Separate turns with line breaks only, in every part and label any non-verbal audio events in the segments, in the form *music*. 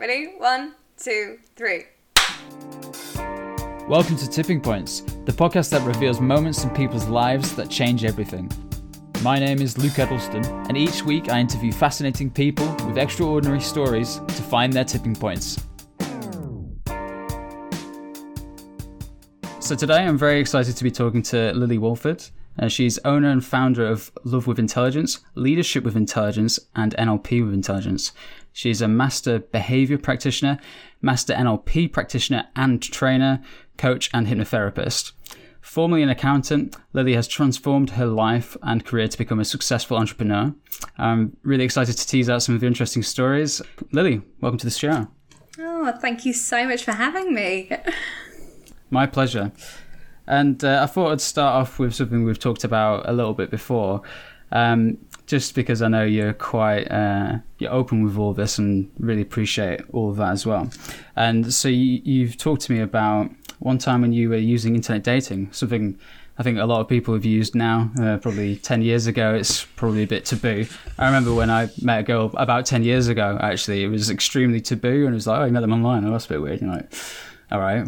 Ready? One, two, three.
Welcome to Tipping Points, the podcast that reveals moments in people's lives that change everything. My name is Luke Edelston, and each week I interview fascinating people with extraordinary stories to find their tipping points. So today I'm very excited to be talking to Lily Walford. Uh, she's owner and founder of Love with Intelligence, Leadership with Intelligence, and NLP with Intelligence. She's a master behavior practitioner, master NLP practitioner and trainer, coach, and hypnotherapist. Formerly an accountant, Lily has transformed her life and career to become a successful entrepreneur. I'm really excited to tease out some of the interesting stories. Lily, welcome to the show.
Oh, thank you so much for having me. *laughs*
My pleasure. And uh, I thought I'd start off with something we've talked about a little bit before, um, just because I know you're quite uh, you're open with all this and really appreciate all of that as well. And so you, you've talked to me about one time when you were using internet dating, something I think a lot of people have used now. Uh, probably 10 years ago, it's probably a bit taboo. I remember when I met a girl about 10 years ago, actually, it was extremely taboo. And it was like, oh, you met them online. Oh, that's a bit weird. You're like, all right,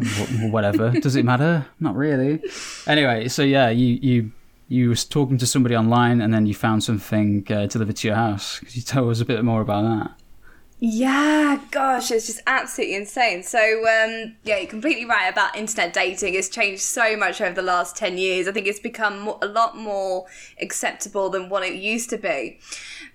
whatever. Does it matter? *laughs* Not really. Anyway, so yeah, you you you was talking to somebody online, and then you found something uh, delivered to your house. Could you tell us a bit more about that?
Yeah, gosh, it's just absolutely insane. So, um, yeah, you're completely right about internet dating. It's changed so much over the last 10 years. I think it's become a lot more acceptable than what it used to be.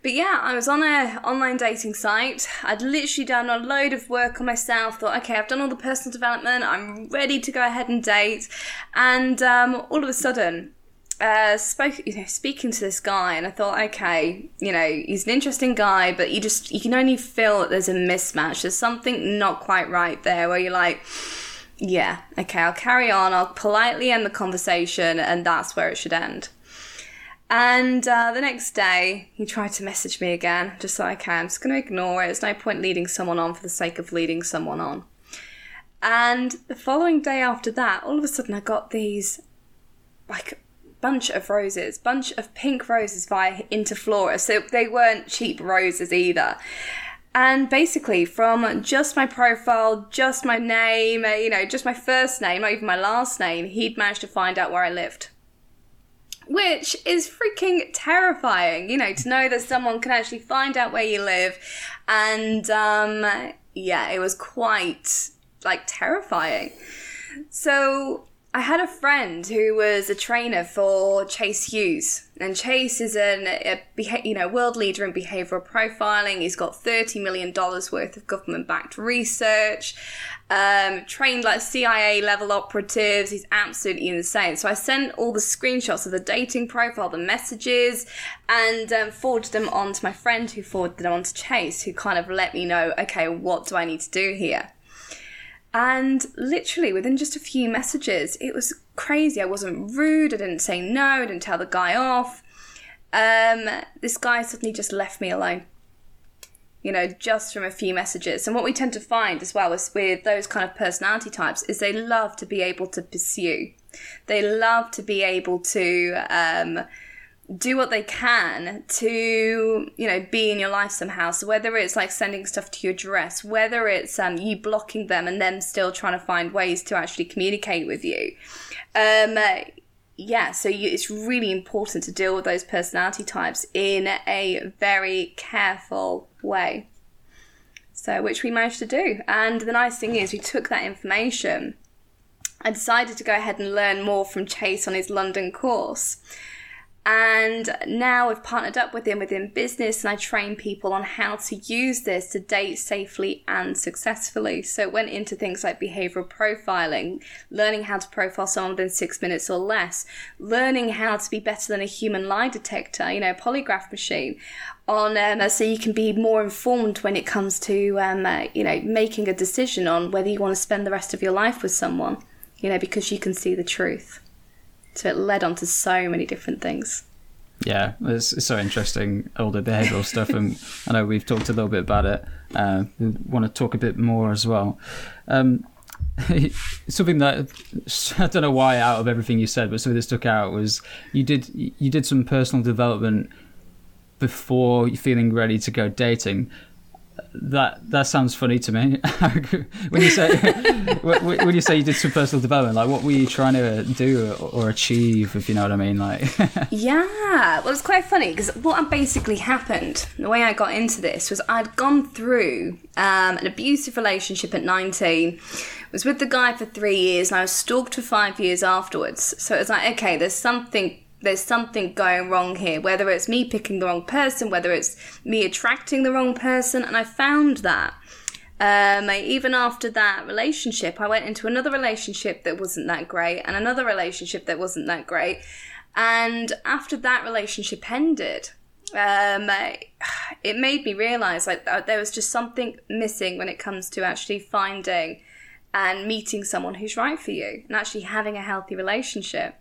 But yeah, I was on a online dating site. I'd literally done a load of work on myself. Thought, okay, I've done all the personal development. I'm ready to go ahead and date. And um, all of a sudden, uh, spoke, you know, speaking to this guy, and I thought, okay, you know, he's an interesting guy, but you just you can only feel that there's a mismatch. There's something not quite right there, where you're like, yeah, okay, I'll carry on. I'll politely end the conversation, and that's where it should end. And uh, the next day, he tried to message me again, just like, okay, I'm just going to ignore it. There's no point leading someone on for the sake of leading someone on. And the following day after that, all of a sudden, I got these like bunch of roses, bunch of pink roses via Interflora. So they weren't cheap roses either. And basically, from just my profile, just my name, uh, you know, just my first name, not even my last name, he'd managed to find out where I lived. Which is freaking terrifying, you know, to know that someone can actually find out where you live. And um, yeah, it was quite like terrifying. So I had a friend who was a trainer for Chase Hughes, and Chase is an, a you know world leader in behavioral profiling. He's got thirty million dollars worth of government-backed research, um, trained like CIA level operatives. He's absolutely insane. So I sent all the screenshots of the dating profile, the messages, and um, forwarded them on to my friend, who forwarded them on to Chase, who kind of let me know, okay, what do I need to do here? And literally within just a few messages, it was crazy. I wasn't rude, I didn't say no, I didn't tell the guy off. Um, this guy suddenly just left me alone. You know, just from a few messages. And what we tend to find as well is with those kind of personality types is they love to be able to pursue. They love to be able to um, do what they can to you know be in your life somehow. So whether it's like sending stuff to your address whether it's um, you blocking them and them still trying to find ways to actually communicate with you um, yeah so you, it's really important to deal with those personality types in a very careful way. So which we managed to do. And the nice thing is we took that information I decided to go ahead and learn more from Chase on his London course and now I've partnered up with him within business and I train people on how to use this to date safely and successfully. So it went into things like behavioral profiling, learning how to profile someone within six minutes or less, learning how to be better than a human lie detector, you know, polygraph machine. On um, so you can be more informed when it comes to um, uh, you know making a decision on whether you want to spend the rest of your life with someone, you know, because you can see the truth. So it led on to so many different things.
Yeah, it's, so interesting, all the behavioural stuff, and I know we've talked a little bit about it. Uh, we want to talk a bit more as well. Um, *laughs* something that *laughs* I don't know why, out of everything you said, but something that stuck out was you did you did some personal development before feeling ready to go dating. That that sounds funny to me. *laughs* when you say *laughs* when you say you did some personal development, like what were you trying to do or achieve, if you know what I mean? Like, *laughs*
yeah, well, it's quite funny because what basically happened, the way I got into this was I'd gone through um, an abusive relationship at nineteen. Was with the guy for three years, and I was stalked for five years afterwards. So it was like, okay, there's something there's something going wrong here, whether it's me picking the wrong person, whether it's me attracting the wrong person. And I found that. Um, even after that relationship, I went into another relationship that wasn't that great, and another relationship that wasn't that great. And after that relationship ended, um, it made me realize like there was just something missing when it comes to actually finding and meeting someone who's right for you and actually having a healthy relationship.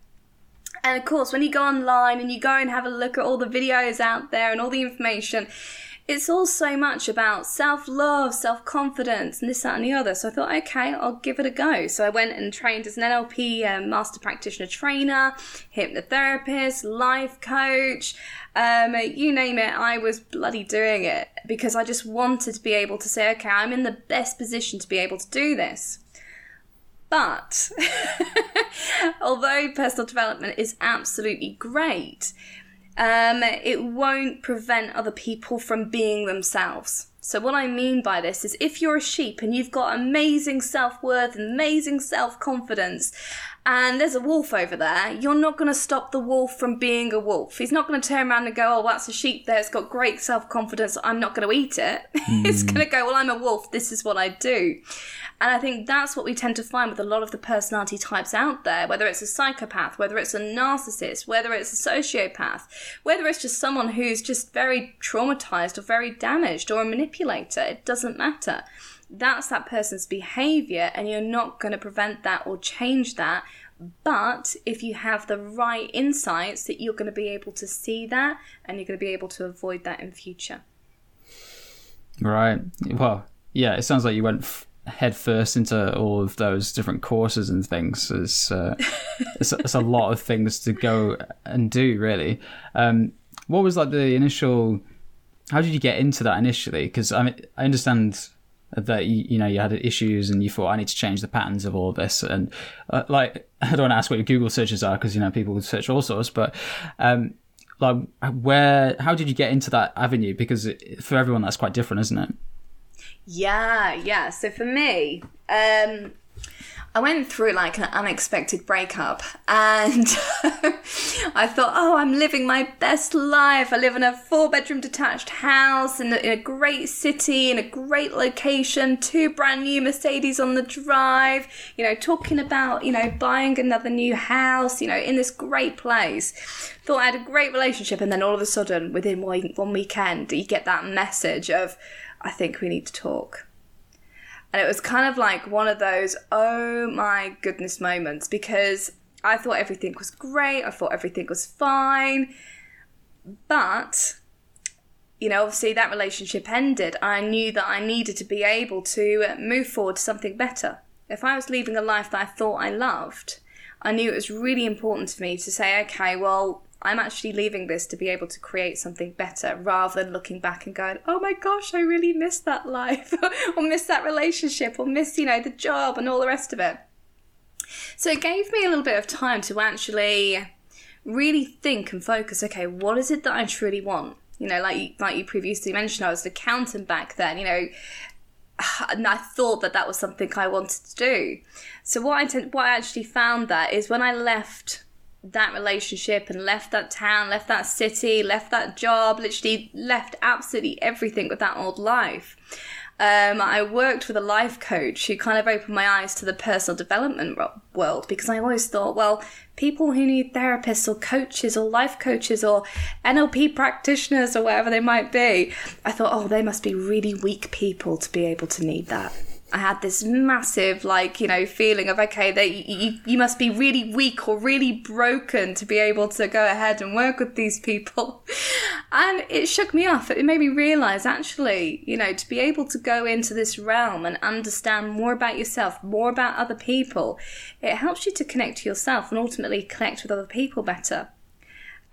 And of course, when you go online and you go and have a look at all the videos out there and all the information, it's all so much about self love, self confidence, and this, that, and the other. So I thought, okay, I'll give it a go. So I went and trained as an NLP um, master practitioner trainer, hypnotherapist, life coach, um, you name it. I was bloody doing it because I just wanted to be able to say, okay, I'm in the best position to be able to do this. But *laughs* although personal development is absolutely great, um, it won't prevent other people from being themselves. So, what I mean by this is if you're a sheep and you've got amazing self worth and amazing self confidence, and there's a wolf over there, you're not going to stop the wolf from being a wolf. He's not going to turn around and go, oh, that's a sheep there, it's got great self confidence, I'm not going to eat it. Mm. it's going to go, well, I'm a wolf, this is what I do. And I think that's what we tend to find with a lot of the personality types out there, whether it's a psychopath, whether it's a narcissist, whether it's a sociopath, whether it's just someone who's just very traumatized or very damaged or a manipulator, it doesn't matter. That's that person's behavior, and you're not going to prevent that or change that. But if you have the right insights, that you're going to be able to see that and you're going to be able to avoid that in future.
Right. Well, yeah, it sounds like you went f- head first into all of those different courses and things. It's, uh, *laughs* it's, it's, a lot of things to go and do, really. Um, what was like the initial? How did you get into that initially? Because I mean, I understand that you, you, know you had issues and you thought I need to change the patterns of all of this and uh, like *laughs* I don't want to ask what your Google searches are because you know people would search all sorts, but um, like where how did you get into that avenue? Because it, for everyone that's quite different, isn't it?
Yeah, yeah. So for me, um, I went through like an unexpected breakup and *laughs* I thought, oh, I'm living my best life. I live in a four bedroom detached house in a, in a, great city, in a great location, two brand new Mercedes on the drive, you know, talking about, you know, buying another new house, you know, in this great place. Thought I had a great relationship. And then all of a sudden, within one, one weekend, you get that message of, I think we need to talk. And it was kind of like one of those, oh my goodness moments because I thought everything was great, I thought everything was fine. But, you know, obviously that relationship ended. I knew that I needed to be able to move forward to something better. If I was leaving a life that I thought I loved, I knew it was really important to me to say, okay, well, I'm actually leaving this to be able to create something better rather than looking back and going, oh my gosh, I really miss that life *laughs* or miss that relationship or miss, you know, the job and all the rest of it. So it gave me a little bit of time to actually really think and focus okay, what is it that I truly want? You know, like like you previously mentioned, I was an accountant back then, you know, *sighs* and I thought that that was something I wanted to do. So what I, t- what I actually found that is when I left that relationship and left that town, left that city, left that job, literally left absolutely everything with that old life. Um, I worked with a life coach who kind of opened my eyes to the personal development world because I always thought, well, people who need therapists or coaches or life coaches or NLP practitioners or whatever they might be, I thought, oh, they must be really weak people to be able to need that. I had this massive, like, you know, feeling of, okay, that you, you must be really weak or really broken to be able to go ahead and work with these people. *laughs* And it shook me off. It made me realize, actually, you know, to be able to go into this realm and understand more about yourself, more about other people, it helps you to connect to yourself and ultimately connect with other people better.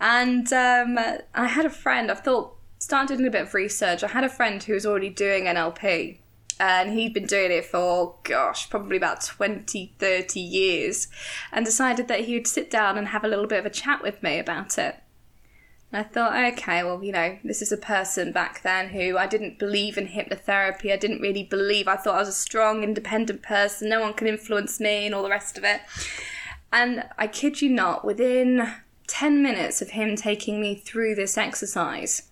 And um, I had a friend, I thought, started doing a bit of research. I had a friend who was already doing NLP and he'd been doing it for gosh probably about 20 30 years and decided that he would sit down and have a little bit of a chat with me about it. And i thought okay well you know this is a person back then who i didn't believe in hypnotherapy. I didn't really believe. I thought i was a strong independent person. No one can influence me and all the rest of it. And i kid you not within 10 minutes of him taking me through this exercise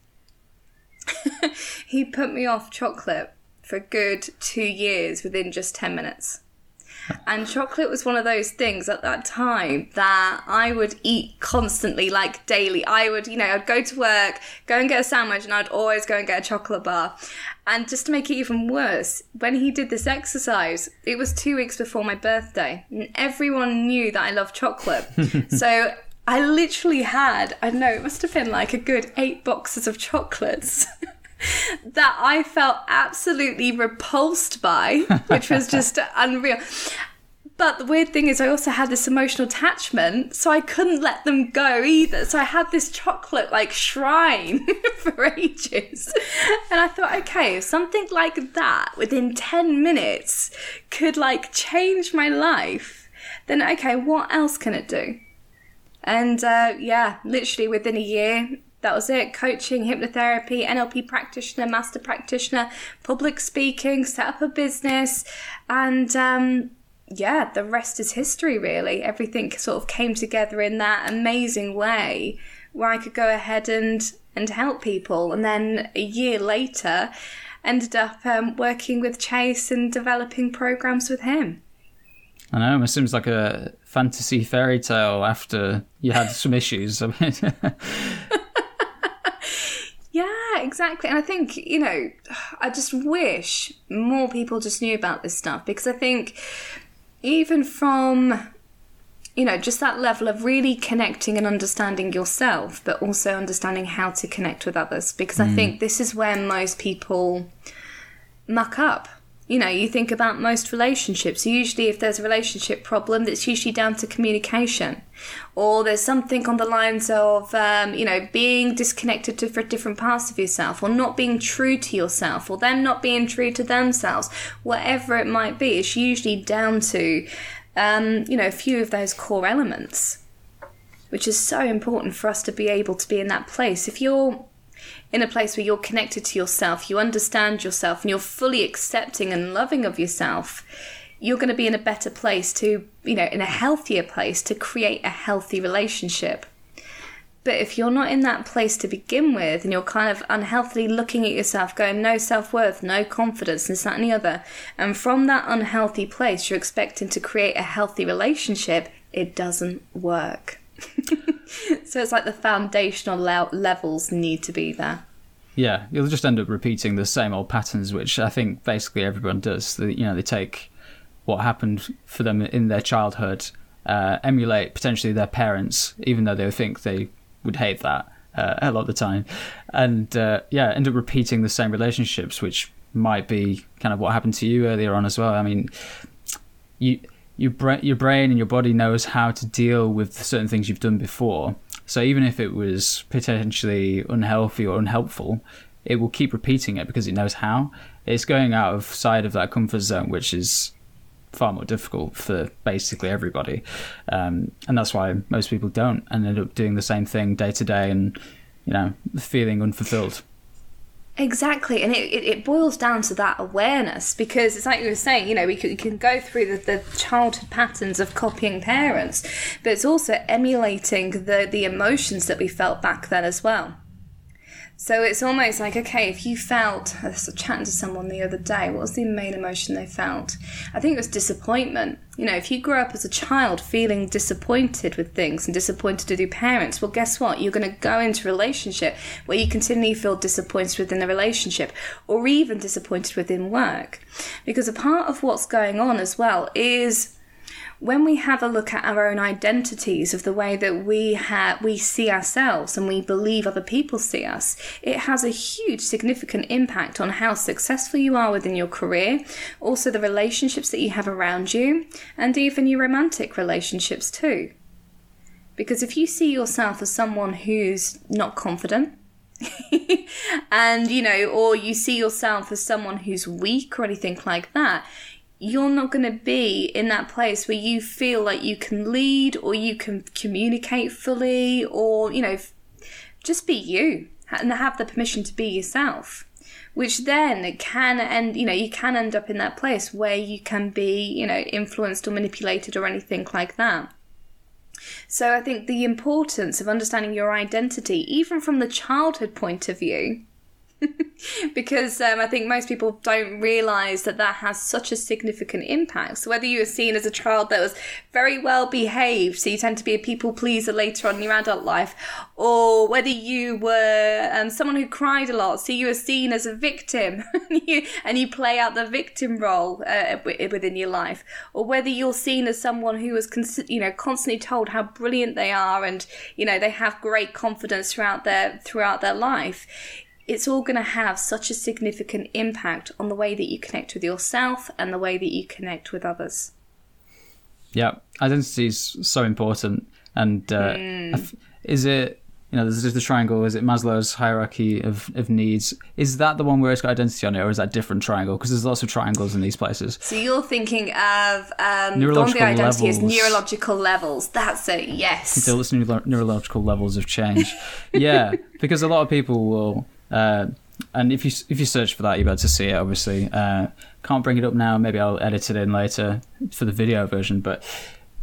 *laughs* he put me off chocolate for a good two years within just 10 minutes. And chocolate was one of those things at that time that I would eat constantly, like daily. I would, you know, I'd go to work, go and get a sandwich, and I'd always go and get a chocolate bar. And just to make it even worse, when he did this exercise, it was two weeks before my birthday, and everyone knew that I love chocolate. *laughs* so I literally had, I don't know, it must have been like a good eight boxes of chocolates. *laughs* *laughs* that I felt absolutely repulsed by, which was just *laughs* unreal. But the weird thing is, I also had this emotional attachment, so I couldn't let them go either. So I had this chocolate like shrine *laughs* for ages. And I thought, okay, if something like that within 10 minutes could like change my life, then okay, what else can it do? And uh, yeah, literally within a year, that was it. Coaching, hypnotherapy, NLP practitioner, master practitioner, public speaking, set up a business, and um, yeah, the rest is history, really. Everything sort of came together in that amazing way where I could go ahead and, and help people. And then a year later, ended up um, working with Chase and developing programs with him.
I know, it seems like a fantasy fairy tale after you had some issues. I *laughs* mean, *laughs*
Yeah, exactly. And I think, you know, I just wish more people just knew about this stuff because I think even from you know, just that level of really connecting and understanding yourself, but also understanding how to connect with others. Because mm. I think this is where most people muck up you know, you think about most relationships. Usually, if there's a relationship problem, that's usually down to communication, or there's something on the lines of, um, you know, being disconnected to different parts of yourself, or not being true to yourself, or them not being true to themselves. Whatever it might be, it's usually down to, um, you know, a few of those core elements, which is so important for us to be able to be in that place. If you're in a place where you're connected to yourself, you understand yourself, and you're fully accepting and loving of yourself, you're going to be in a better place to, you know, in a healthier place to create a healthy relationship. But if you're not in that place to begin with, and you're kind of unhealthily looking at yourself, going, no self worth, no confidence, this, that, and the other, and from that unhealthy place, you're expecting to create a healthy relationship, it doesn't work. *laughs* *laughs* so it's like the foundational le- levels need to be there.
Yeah, you'll just end up repeating the same old patterns, which I think basically everyone does. They, you know, they take what happened for them in their childhood, uh, emulate potentially their parents, even though they think they would hate that uh, a lot of the time, and uh, yeah, end up repeating the same relationships, which might be kind of what happened to you earlier on as well. I mean, you your brain, your brain and your body knows how to deal with certain things you've done before. So even if it was potentially unhealthy or unhelpful, it will keep repeating it because it knows how. It's going out of side of that comfort zone, which is far more difficult for basically everybody, um, and that's why most people don't and end up doing the same thing day to day and you know feeling unfulfilled.
Exactly, and it, it, it, boils down to that awareness because it's like you were saying, you know, we can, we can go through the, the childhood patterns of copying parents, but it's also emulating the, the emotions that we felt back then as well. So it's almost like, okay, if you felt, I was chatting to someone the other day, what was the main emotion they felt? I think it was disappointment. You know, if you grew up as a child feeling disappointed with things and disappointed with your parents, well, guess what? You're going to go into a relationship where you continually feel disappointed within the relationship or even disappointed within work. Because a part of what's going on as well is when we have a look at our own identities of the way that we have we see ourselves and we believe other people see us it has a huge significant impact on how successful you are within your career also the relationships that you have around you and even your romantic relationships too. Because if you see yourself as someone who's not confident *laughs* and you know, or you see yourself as someone who's weak or anything like that, you're not going to be in that place where you feel like you can lead or you can communicate fully or, you know, just be you and have the permission to be yourself. Which then can end, you know, you can end up in that place where you can be, you know, influenced or manipulated or anything like that. So I think the importance of understanding your identity, even from the childhood point of view, *laughs* because um, I think most people don't realize that that has such a significant impact. So whether you were seen as a child that was very well behaved, so you tend to be a people pleaser later on in your adult life, or whether you were um, someone who cried a lot, so you were seen as a victim *laughs* and, you, and you play out the victim role uh, within your life, or whether you're seen as someone who was cons- you know constantly told how brilliant they are and you know they have great confidence throughout their throughout their life it's all going to have such a significant impact on the way that you connect with yourself and the way that you connect with others.
Yeah, identity is so important. And uh, mm. is it, you know, there's, the triangle, is it Maslow's hierarchy of, of needs? Is that the one where it's got identity on it, or is that a different triangle? Because there's lots of triangles in these places.
So you're thinking of um, neurological the identity levels. as neurological levels. That's it, yes.
Until it's neuro- neurological levels of change. yeah, because a lot of people will uh, and if you if you search for that, you'll be able to see it. Obviously, uh, can't bring it up now. Maybe I'll edit it in later for the video version. But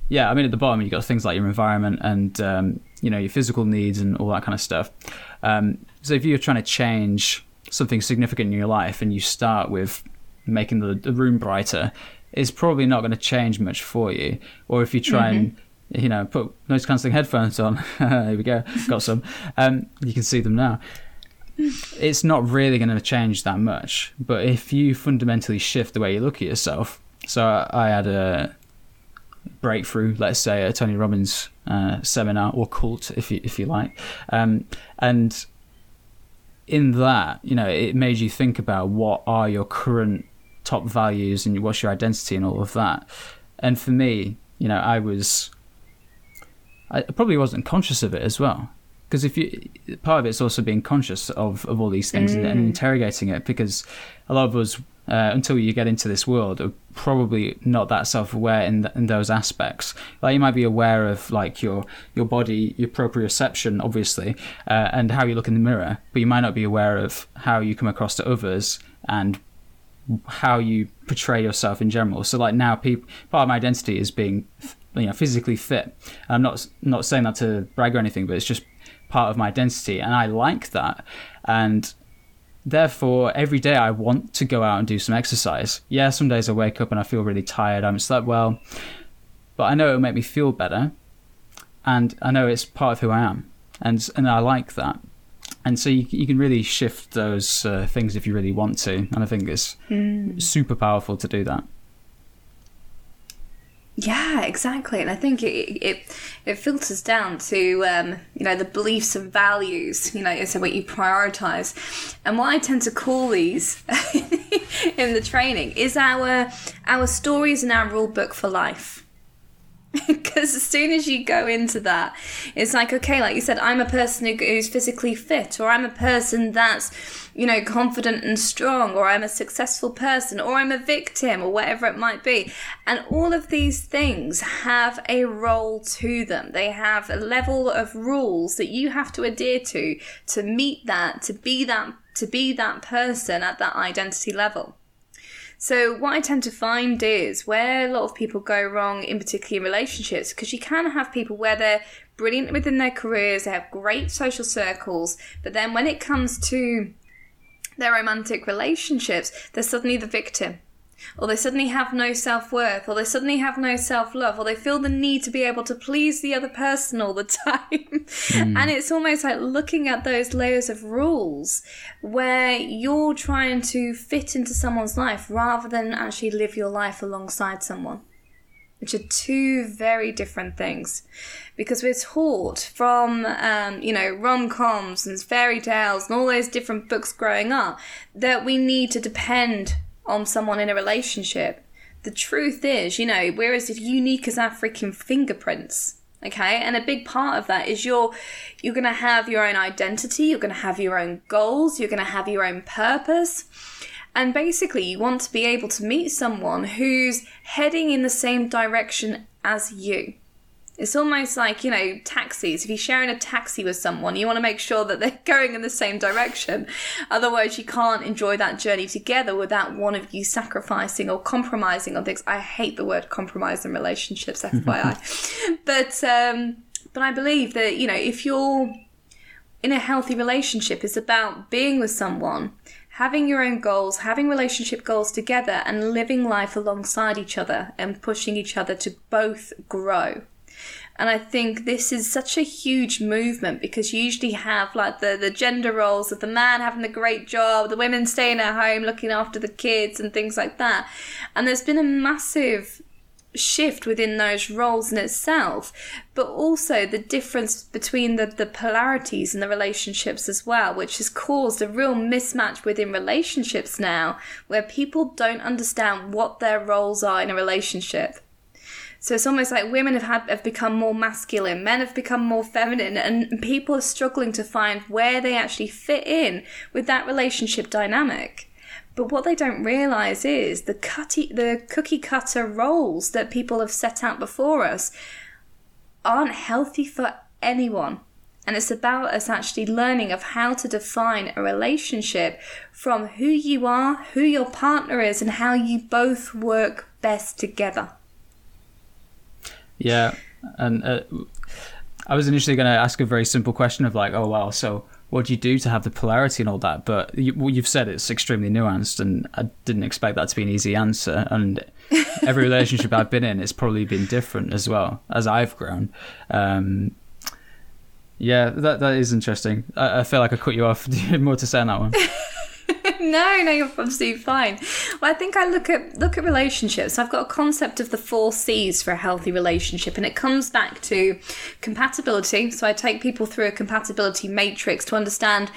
yeah, I mean, at the bottom you've got things like your environment and um, you know your physical needs and all that kind of stuff. Um, so if you're trying to change something significant in your life and you start with making the, the room brighter, it's probably not going to change much for you. Or if you try mm-hmm. and you know put noise cancelling headphones on, *laughs* here we go, got some. Um, you can see them now it's not really going to change that much. But if you fundamentally shift the way you look at yourself, so I had a breakthrough, let's say, at a Tony Robbins uh, seminar or cult, if you if you like, um, and in that, you know, it made you think about what are your current top values and what's your identity and all of that. And for me, you know, I was, I probably wasn't conscious of it as well because if you part of it's also being conscious of, of all these things mm. and, and, mm. interrogating it because a lot of us uh, until you get into this world are probably not that self-aware in, in those aspects like you might be aware of like your your body your proprioception obviously uh, and how you look in the mirror but you might not be aware of how you come across to others and how you portray yourself in general so like now people part of my identity is being you know physically fit i'm not not saying that to brag or anything but it's just part of my identity, and I like that. And therefore, every day I want to go out and do some exercise. Yeah, some days I wake up and I feel really tired, I haven't slept well, but I know it'll make me feel better, and I know it's part of who I am, and and I like that. And so you, you can really shift those uh, things if you really want to, and I think it's mm. super powerful to do that.
Yeah, exactly, and I think it it, it filters down to um, you know the beliefs and values. You know, so what you prioritize, and what I tend to call these *laughs* in the training is our our stories and our rule book for life. *laughs* Because as soon as you go into that, it's like, okay, like you said, I'm a person who's physically fit, or I'm a person that's, you know, confident and strong, or I'm a successful person, or I'm a victim, or whatever it might be. And all of these things have a role to them. They have a level of rules that you have to adhere to to meet that, to be that, to be that person at that identity level. So what I tend to find is where a lot of people go wrong, in particular in relationships, because you can have people where they're brilliant within their careers, they have great social circles, but then when it comes to their romantic relationships, they're suddenly the victim or they suddenly have no self worth, or they suddenly have no self love, or they feel the need to be able to please the other person all the *laughs* time. Mm. And it's almost like looking at those layers of rules where you're trying to fit into someone's life rather than actually live your life alongside someone. Which are two very different things, because we're taught from, um, you know, rom coms and fairy tales and all those different books growing up that we need to depend on someone in a relationship. The truth is, you know, we're as unique as freaking fingerprints. okay and a big part of that is you're you're going to have your own identity you're going to have your own goals you're going to have your own purpose and basically you want to be able to meet someone who's heading in the same direction as you it's almost like, you know, taxis. If you're sharing a taxi with someone, you want to make sure that they're *laughs* going in the same direction. Otherwise, you can't enjoy that journey together without one of you sacrificing or compromising on things. I hate the word compromise in relationships, FYI. *laughs* but, um, but I believe that, you know, if you're in a healthy relationship, it's about being with someone having your own goals, having relationship goals together, and living life alongside each other and pushing each other to both grow. And I think this is such a huge movement because you usually have like the, the gender roles of the man having the great job, the women staying at home looking after the kids and things like that. And there's been a massive shift within those roles in itself, but also the difference between the, the polarities and the relationships as well, which has caused a real mismatch within relationships now where people don't understand what their roles are in a relationship. So it's almost like women have had have become more masculine, men have become more feminine, and people are struggling to find where they actually fit in with that relationship dynamic. But what they don't realize is the cutty, the cookie cutter roles that people have set out before us aren't healthy for anyone. And it's about us actually learning of how to define a relationship from who you are, who your partner is, and how you both work best together.
Yeah, and uh, I was initially going to ask a very simple question of like, oh well, so what do you do to have the polarity and all that? But you, you've said it's extremely nuanced, and I didn't expect that to be an easy answer. And every relationship I've been in, it's probably been different as well as I've grown. Um, yeah, that that is interesting. I, I feel like I cut you off. *laughs* Have more to say on that one? *laughs* *laughs*
no, no, you're absolutely fine. Well, I think I look at look at relationships. I've got a concept of the four C's for a healthy relationship, and it comes back to compatibility. So I take people through a compatibility matrix to understand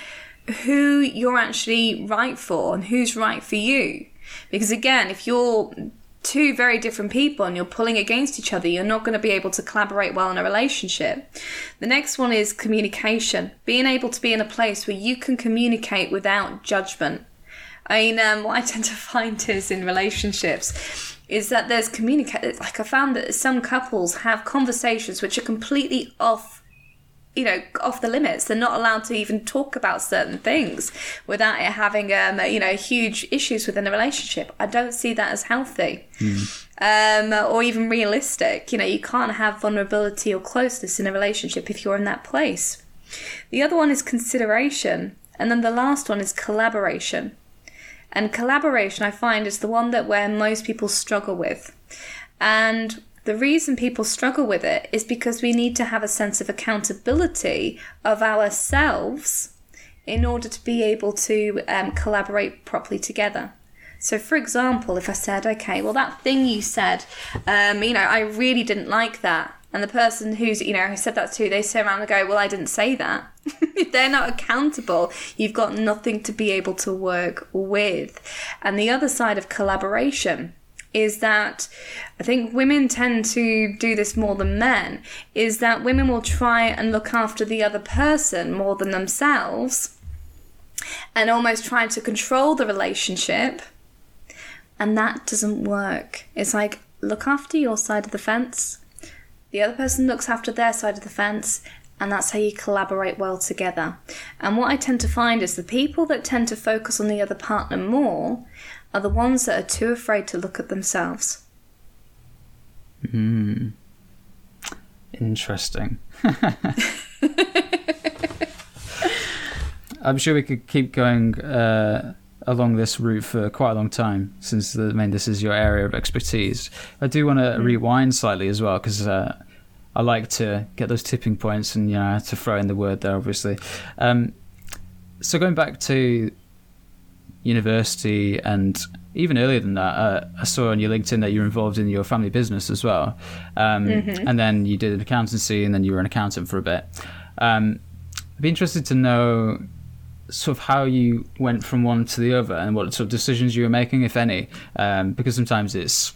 who you're actually right for and who's right for you. Because again, if you're two very different people and you're pulling against each other, you're not going to be able to collaborate well in a relationship. The next one is communication, being able to be in a place where you can communicate without judgment. I mean, um, what I tend to find is in relationships is that there's communicate. Like I found that some couples have conversations which are completely off you know off the limits. They're not allowed to even talk about certain things without it having um you know huge issues within the relationship. I don't see that as healthy. Mm. um or even realistic. You know you can't have vulnerability or closeness in a relationship if you're in that place. The other one is consideration and then the last one is collaboration and collaboration i find is the one that where most people struggle with and the reason people struggle with it is because we need to have a sense of accountability of ourselves in order to be able to um, collaborate properly together. So, for example, if I said, okay, well, that thing you said, um, you know, I really didn't like that. And the person who's, you know, who said that to, they turn around and go, well, I didn't say that. *laughs* they're not accountable, you've got nothing to be able to work with. And the other side of collaboration is that I think women tend to do this more than men, is that women will try and look after the other person more than themselves and almost try to control the relationship. And that doesn't work. It's like, look after your side of the fence, the other person looks after their side of the fence, and that's how you collaborate well together. And what I tend to find is the people that tend to focus on the other partner more are the ones that are too afraid to look at themselves.
Hmm. Interesting. *laughs* I'm sure we could keep going uh, along this route for quite a long time, since the, I mean this is your area of expertise. I do want to mm. rewind slightly as well, because uh, I like to get those tipping points, and you know to throw in the word there, obviously. Um, so going back to university and even earlier than that, uh, I saw on your LinkedIn that you're involved in your family business as well. Um, mm-hmm. And then you did an accountancy and then you were an accountant for a bit. Um, I'd be interested to know sort of how you went from one to the other and what sort of decisions you were making, if any, um, because sometimes it's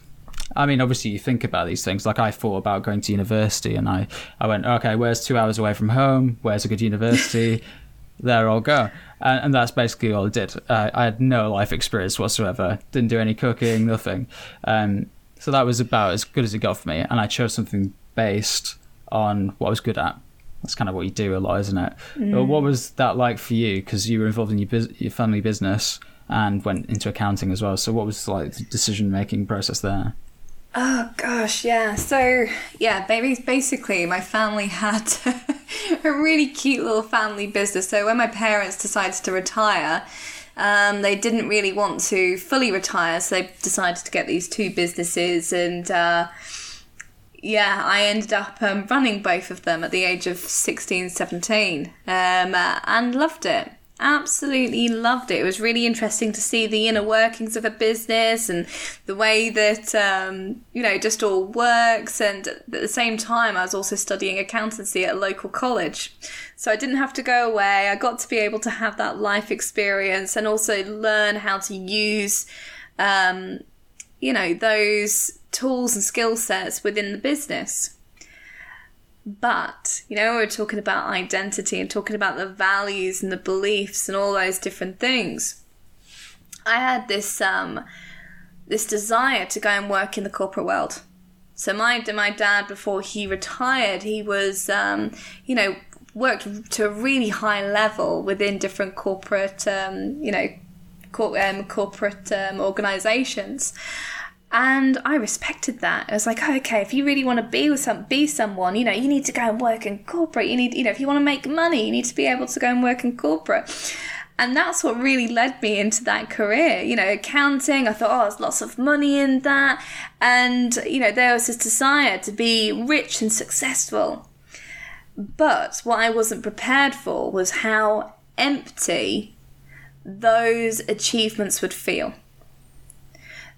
I mean, obviously, you think about these things. Like I thought about going to university, and I, I went, okay, where's two hours away from home? Where's a good university? *laughs* there I'll go. And, and that's basically all I did. Uh, I had no life experience whatsoever. Didn't do any cooking, nothing. Um, so that was about as good as it got for me. And I chose something based on what I was good at. That's kind of what you do a lot, isn't it? Mm. what was that like for you? Because you were involved in your, bus- your family business and went into accounting as well. So what was like the decision making process there?
Oh gosh, yeah. So yeah, basically, my family *laughs* had a really cute little family business. So when my parents decided to retire, um, they didn't really want to fully retire, so they decided to get these two businesses, and uh, yeah, I ended up um, running both of them at the age of 16, 17, um, uh, and loved it absolutely loved it. It was really interesting to see the inner workings of a business and the way that, um, you know, just all works. And at the same time, I was also studying accountancy at a local college. So I didn't have to go away. I got to be able to have that life experience and also learn how to use, um, you know, those tools and skill sets within the business. But, you know, we're talking about identity and talking about the values and the beliefs and all those different things. I had this um, this desire to go and work in the corporate world. So my my dad, before he retired, he was um, you know worked to a really high level within different corporate um, you know cor- um, corporate um, organizations and I respected that. I was like, oh, okay, if you really want to be with some, be someone, you know, you need to go and work in corporate. You need, you know, if you want to make money, you need to be able to go and work in corporate. And that's what really led me into that career. You know, accounting, I thought, oh, there's lots of money in that. And, you know, there was this desire to be rich and successful. But what I wasn't prepared for was how empty those achievements would feel.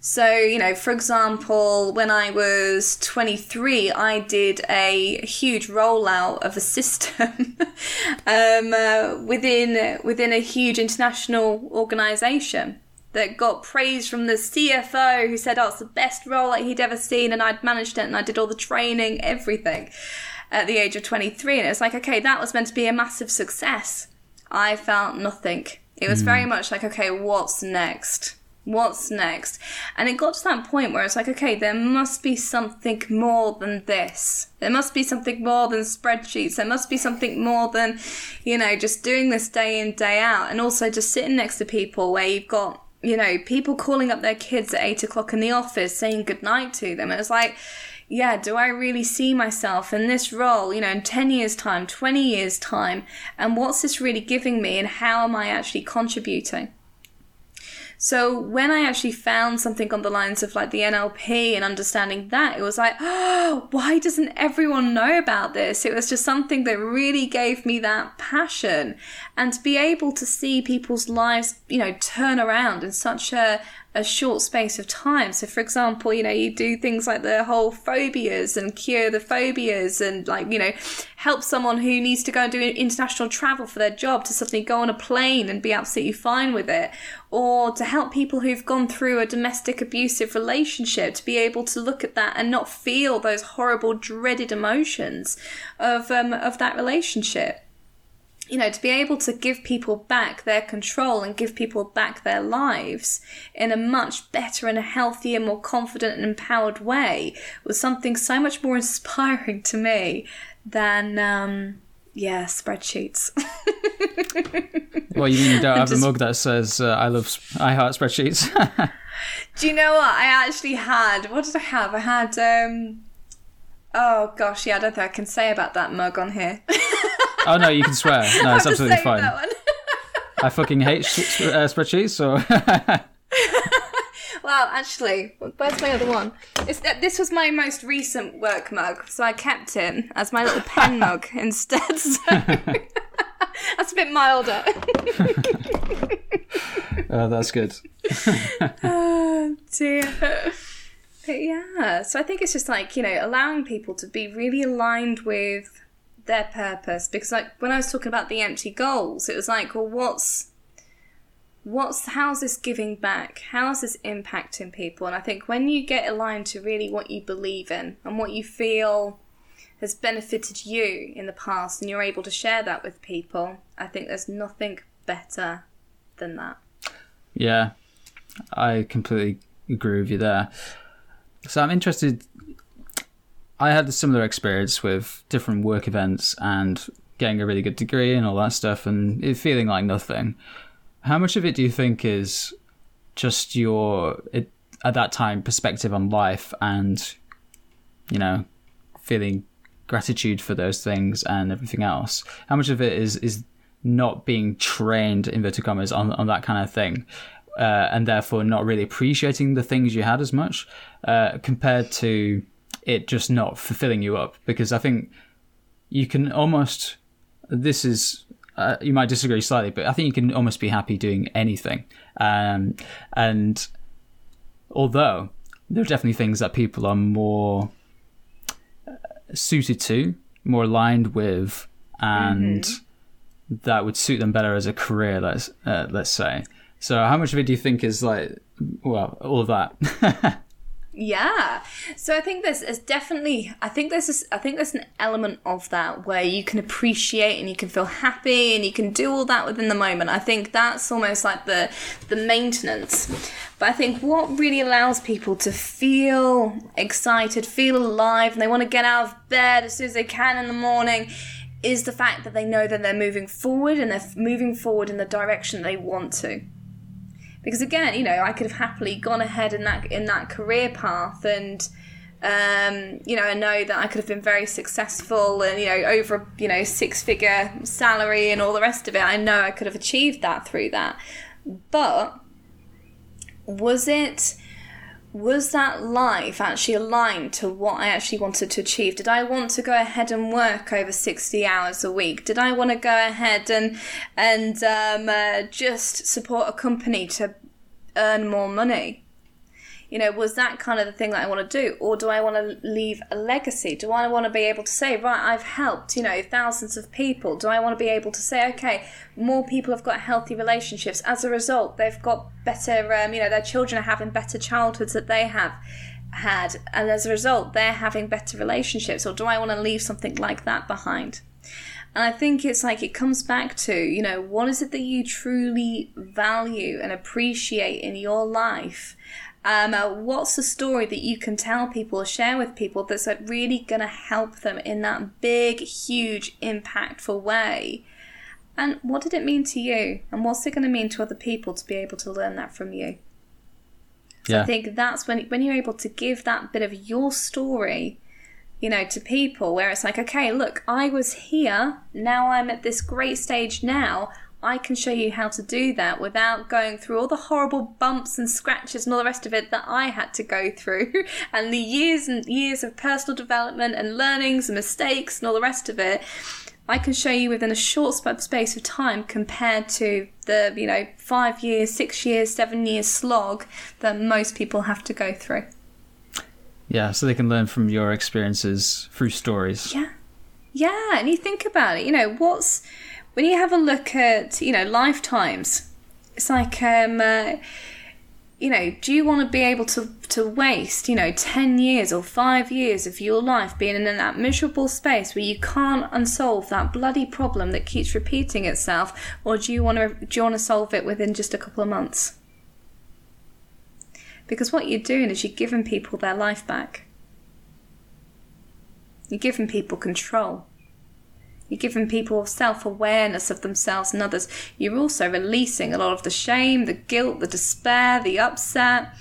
So, you know, for example, when I was 23, I did a huge rollout of a system *laughs* um, uh, within within a huge international organization that got praise from the CFO who said, "Oh, it's the best rollout he'd ever seen," and I'd managed it and I did all the training, everything, at the age of 23, and it was like, okay, that was meant to be a massive success. I felt nothing. It was mm. very much like, okay, what's next? What's next? And it got to that point where it's like, okay, there must be something more than this. There must be something more than spreadsheets. There must be something more than, you know, just doing this day in, day out. And also just sitting next to people where you've got, you know, people calling up their kids at eight o'clock in the office saying goodnight to them. And it's like, yeah, do I really see myself in this role, you know, in 10 years' time, 20 years' time? And what's this really giving me? And how am I actually contributing? So when I actually found something on the lines of like the NLP and understanding that, it was like, *gasps* oh, why doesn't everyone know about this? It was just something that really gave me that passion. And to be able to see people's lives, you know, turn around in such a, a short space of time. So, for example, you know, you do things like the whole phobias and cure the phobias and, like, you know, help someone who needs to go and do international travel for their job to suddenly go on a plane and be absolutely fine with it. Or to help people who've gone through a domestic abusive relationship to be able to look at that and not feel those horrible, dreaded emotions of, um, of that relationship you know, to be able to give people back their control and give people back their lives in a much better and a healthier, more confident and empowered way was something so much more *laughs* inspiring to me than, um, yeah, spreadsheets. *laughs*
well, you mean you don't have just... a mug that says uh, "I love, I heart spreadsheets"? *laughs*
Do you know what I actually had? What did I have? I had. um Oh gosh, yeah, I don't think I can say about that mug on here.
Oh no, you can swear. *laughs* No, it's absolutely fine. *laughs* I fucking hate sh- uh, spreadsheets. So. *laughs*
well, actually, where's my other one? It's, uh, this was my most recent work mug, so I kept it as my little pen mug instead. So that's a bit milder.
oh, that's good.
oh dear. But yeah, so I think it's just like you know allowing people to be really aligned with their purpose because like when I was talking about the empty goals, it was like, well, what's what's how's this giving back? How's this impacting people? And I think when you get aligned to really what you believe in and what you feel has benefited you in the past and you're able to share that with people, I think there's nothing better than that.
Yeah, I completely agree with you there. So I'm interested. I had a similar experience with different work events and getting a really good degree and all that stuff, and it feeling like nothing. How much of it do you think is just your it, at that time perspective on life and you know feeling gratitude for those things and everything else? How much of it is is not being trained inverted commas on on that kind of thing? Uh, and therefore not really appreciating the things you had as much uh, compared to it just not fulfilling you up because I think you can almost this is uh, you might disagree slightly, but I think you can almost be happy doing anything. Um, and although there are definitely things that people are more uh, suited to, more aligned with, and mm-hmm. that would suit them better as a career. Let's uh, let's say. So, how much of it do you think is like, well, all of that? *laughs*
Yeah. So I think there's, definitely I think there's I think there's an element of that where you can appreciate and you can feel happy and you can do all that within the moment. I think that's almost like the the maintenance. But I think what really allows people to feel excited, feel alive, and they want to get out of bed as soon as they can in the morning is the fact that they know that they're moving forward and they're moving forward in the direction they want to because again, you know, I could have happily gone ahead in that in that career path and um, you know, I know that I could have been very successful and, you know, over, you know, six figure salary and all the rest of it. I know I could have achieved that through that. But was it, was that life actually aligned to what I actually wanted to achieve? Did I want to go ahead and work over 60 hours a week? Did I want to go ahead and, and um, uh, just support a company to earn more money? You know, was that kind of the thing that I want to do? Or do I want to leave a legacy? Do I want to be able to say, right, I've helped, you know, thousands of people? Do I want to be able to say, okay, more people have got healthy relationships. As a result, they've got better, um, you know, their children are having better childhoods that they have had. And as a result, they're having better relationships. Or do I want to leave something like that behind? And I think it's like it comes back to, you know, what is it that you truly value and appreciate in your life? Um, uh, what's the story that you can tell people or share with people that's like really going to help them in that big, huge, impactful way? And what did it mean to you? And what's it going to mean to other people to be able to learn that from you? So yeah. I think that's when when you're able to give that bit of your story, you know, to people where it's like, okay, look, I was here, now I'm at this great stage now. I can show you how to do that without going through all the horrible bumps and scratches and all the rest of it that I had to go through, *laughs* and the years and years of personal development and learnings and mistakes and all the rest of it. I can show you within a short space of time compared to the, you know, five years, six years, seven years slog that most people have to go through.
Yeah, so they can learn from your experiences through stories.
Yeah. Yeah, and you think about it, you know, what's when you have a look at you know lifetimes, it's like um, uh, you know, do you want to be able to to waste you know ten years or five years of your life being in that miserable space where you can't unsolve that bloody problem that keeps repeating itself, or do you want to do you want to solve it within just a couple of months? Because what you're doing is you're giving people their life back. You're giving people control. You're giving people self awareness of themselves and others. You're also releasing a lot of the shame, the guilt, the despair, the upset,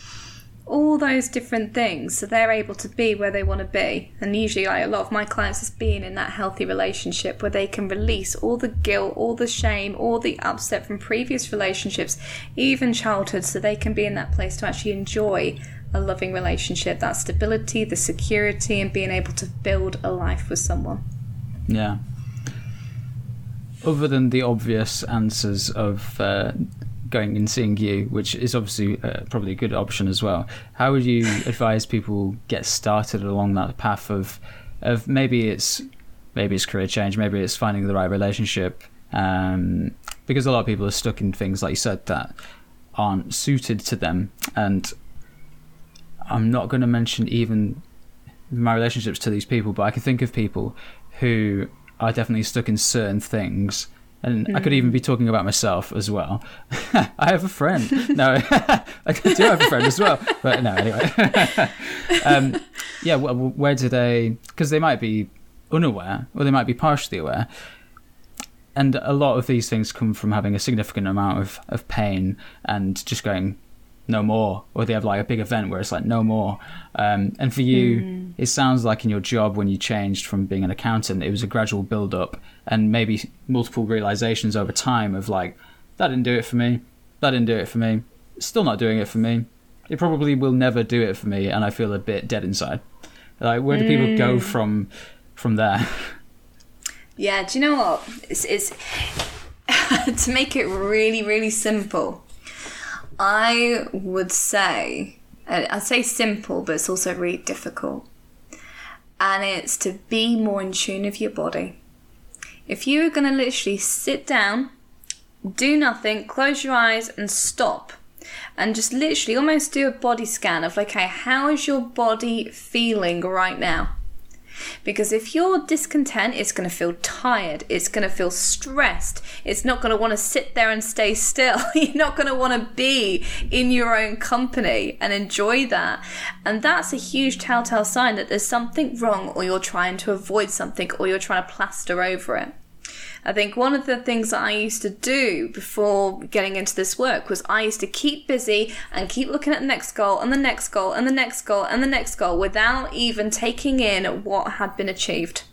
all those different things so they're able to be where they want to be. And usually, like a lot of my clients, is being in that healthy relationship where they can release all the guilt, all the shame, all the upset from previous relationships, even childhood, so they can be in that place to actually enjoy a loving relationship, that stability, the security, and being able to build a life with someone.
Yeah other than the obvious answers of uh, going and seeing you, which is obviously uh, probably a good option as well, how would you advise people get started along that path of of maybe it's maybe it's career change, maybe it's finding the right relationship, um, because a lot of people are stuck in things like you said that aren't suited to them. And I'm not going to mention even my relationships to these people, but I can think of people who are definitely stuck in certain things. And mm. I could even be talking about myself as well. *laughs* I have a friend. No, *laughs* I do have a friend as well. But no, anyway. *laughs* um, yeah, where do they? Because they might be unaware or they might be partially aware. And a lot of these things come from having a significant amount of, of pain and just going, no more, or they have like a big event where it's like no more. Um, and for you, mm. it sounds like in your job when you changed from being an accountant, it was a gradual build up and maybe multiple realizations over time of like, that didn't do it for me, that didn't do it for me, still not doing it for me. It probably will never do it for me, and I feel a bit dead inside. Like, where do mm. people go mm. from from there? *laughs*
Yeah, do you know what? It's, it's *laughs* to make it really, really simple I would say, uh, I'd say simple, but it's also really difficult. And it's to be more in tune with your body. If you are going to literally sit down, do nothing, close your eyes, and stop, and just literally almost do a body scan of, okay, how is your body feeling right now? Because if you're discontent, it's going to feel tired, it's going to feel stressed, it's not going to want to sit there and stay still. *laughs* You're not going to want to be in your own company and enjoy that. And that's a huge telltale sign that there's something wrong, or you're trying to avoid something, or you're trying to plaster over it. I think one of the things that I used to do before getting into this work was I used to keep busy and keep looking at the next goal and the next goal and the next goal and the next goal without even taking in what had been achieved.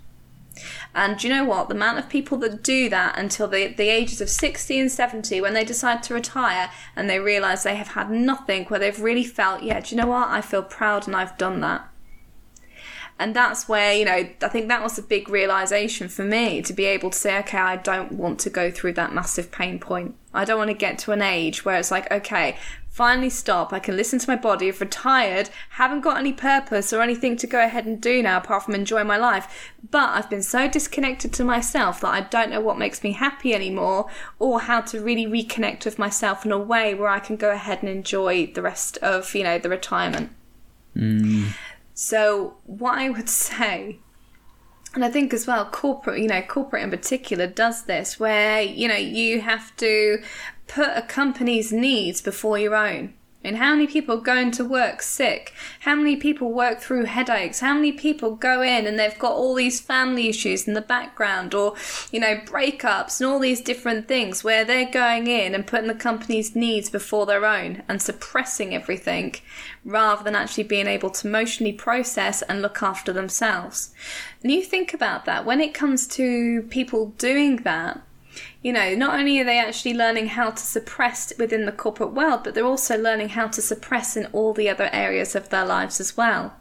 And you know what? The amount of people that do that until the, the ages of 60 and 70, when they decide to retire and they realize they have had nothing where they've really felt, yeah, do you know what? I feel proud and I've done that. And that's where, you know, I think that was a big realization for me to be able to say, okay, I don't want to go through that massive pain point. I don't want to get to an age where it's like, okay, finally stop. I can listen to my body. I've retired, haven't got any purpose or anything to go ahead and do now apart from enjoy my life. But I've been so disconnected to myself that I don't know what makes me happy anymore or how to really reconnect with myself in a way where I can go ahead and enjoy the rest of, you know, the retirement.
Mm.
So, what I would *laughs* say, and I think as well, corporate, you know, corporate in particular does this, where, you know, you have to put a company's needs before your own. And how many people go into work sick? How many people work through headaches? How many people go in and they've got all these family issues in the background or, you know, breakups and all these different things where they're going in and putting the company's needs before their own and suppressing everything rather than actually being able to emotionally process and look after themselves. And you think about that when it comes to people doing that you know, not only are they actually learning how to suppress within the corporate world, but they're also learning how to suppress in all the other areas of their lives as well.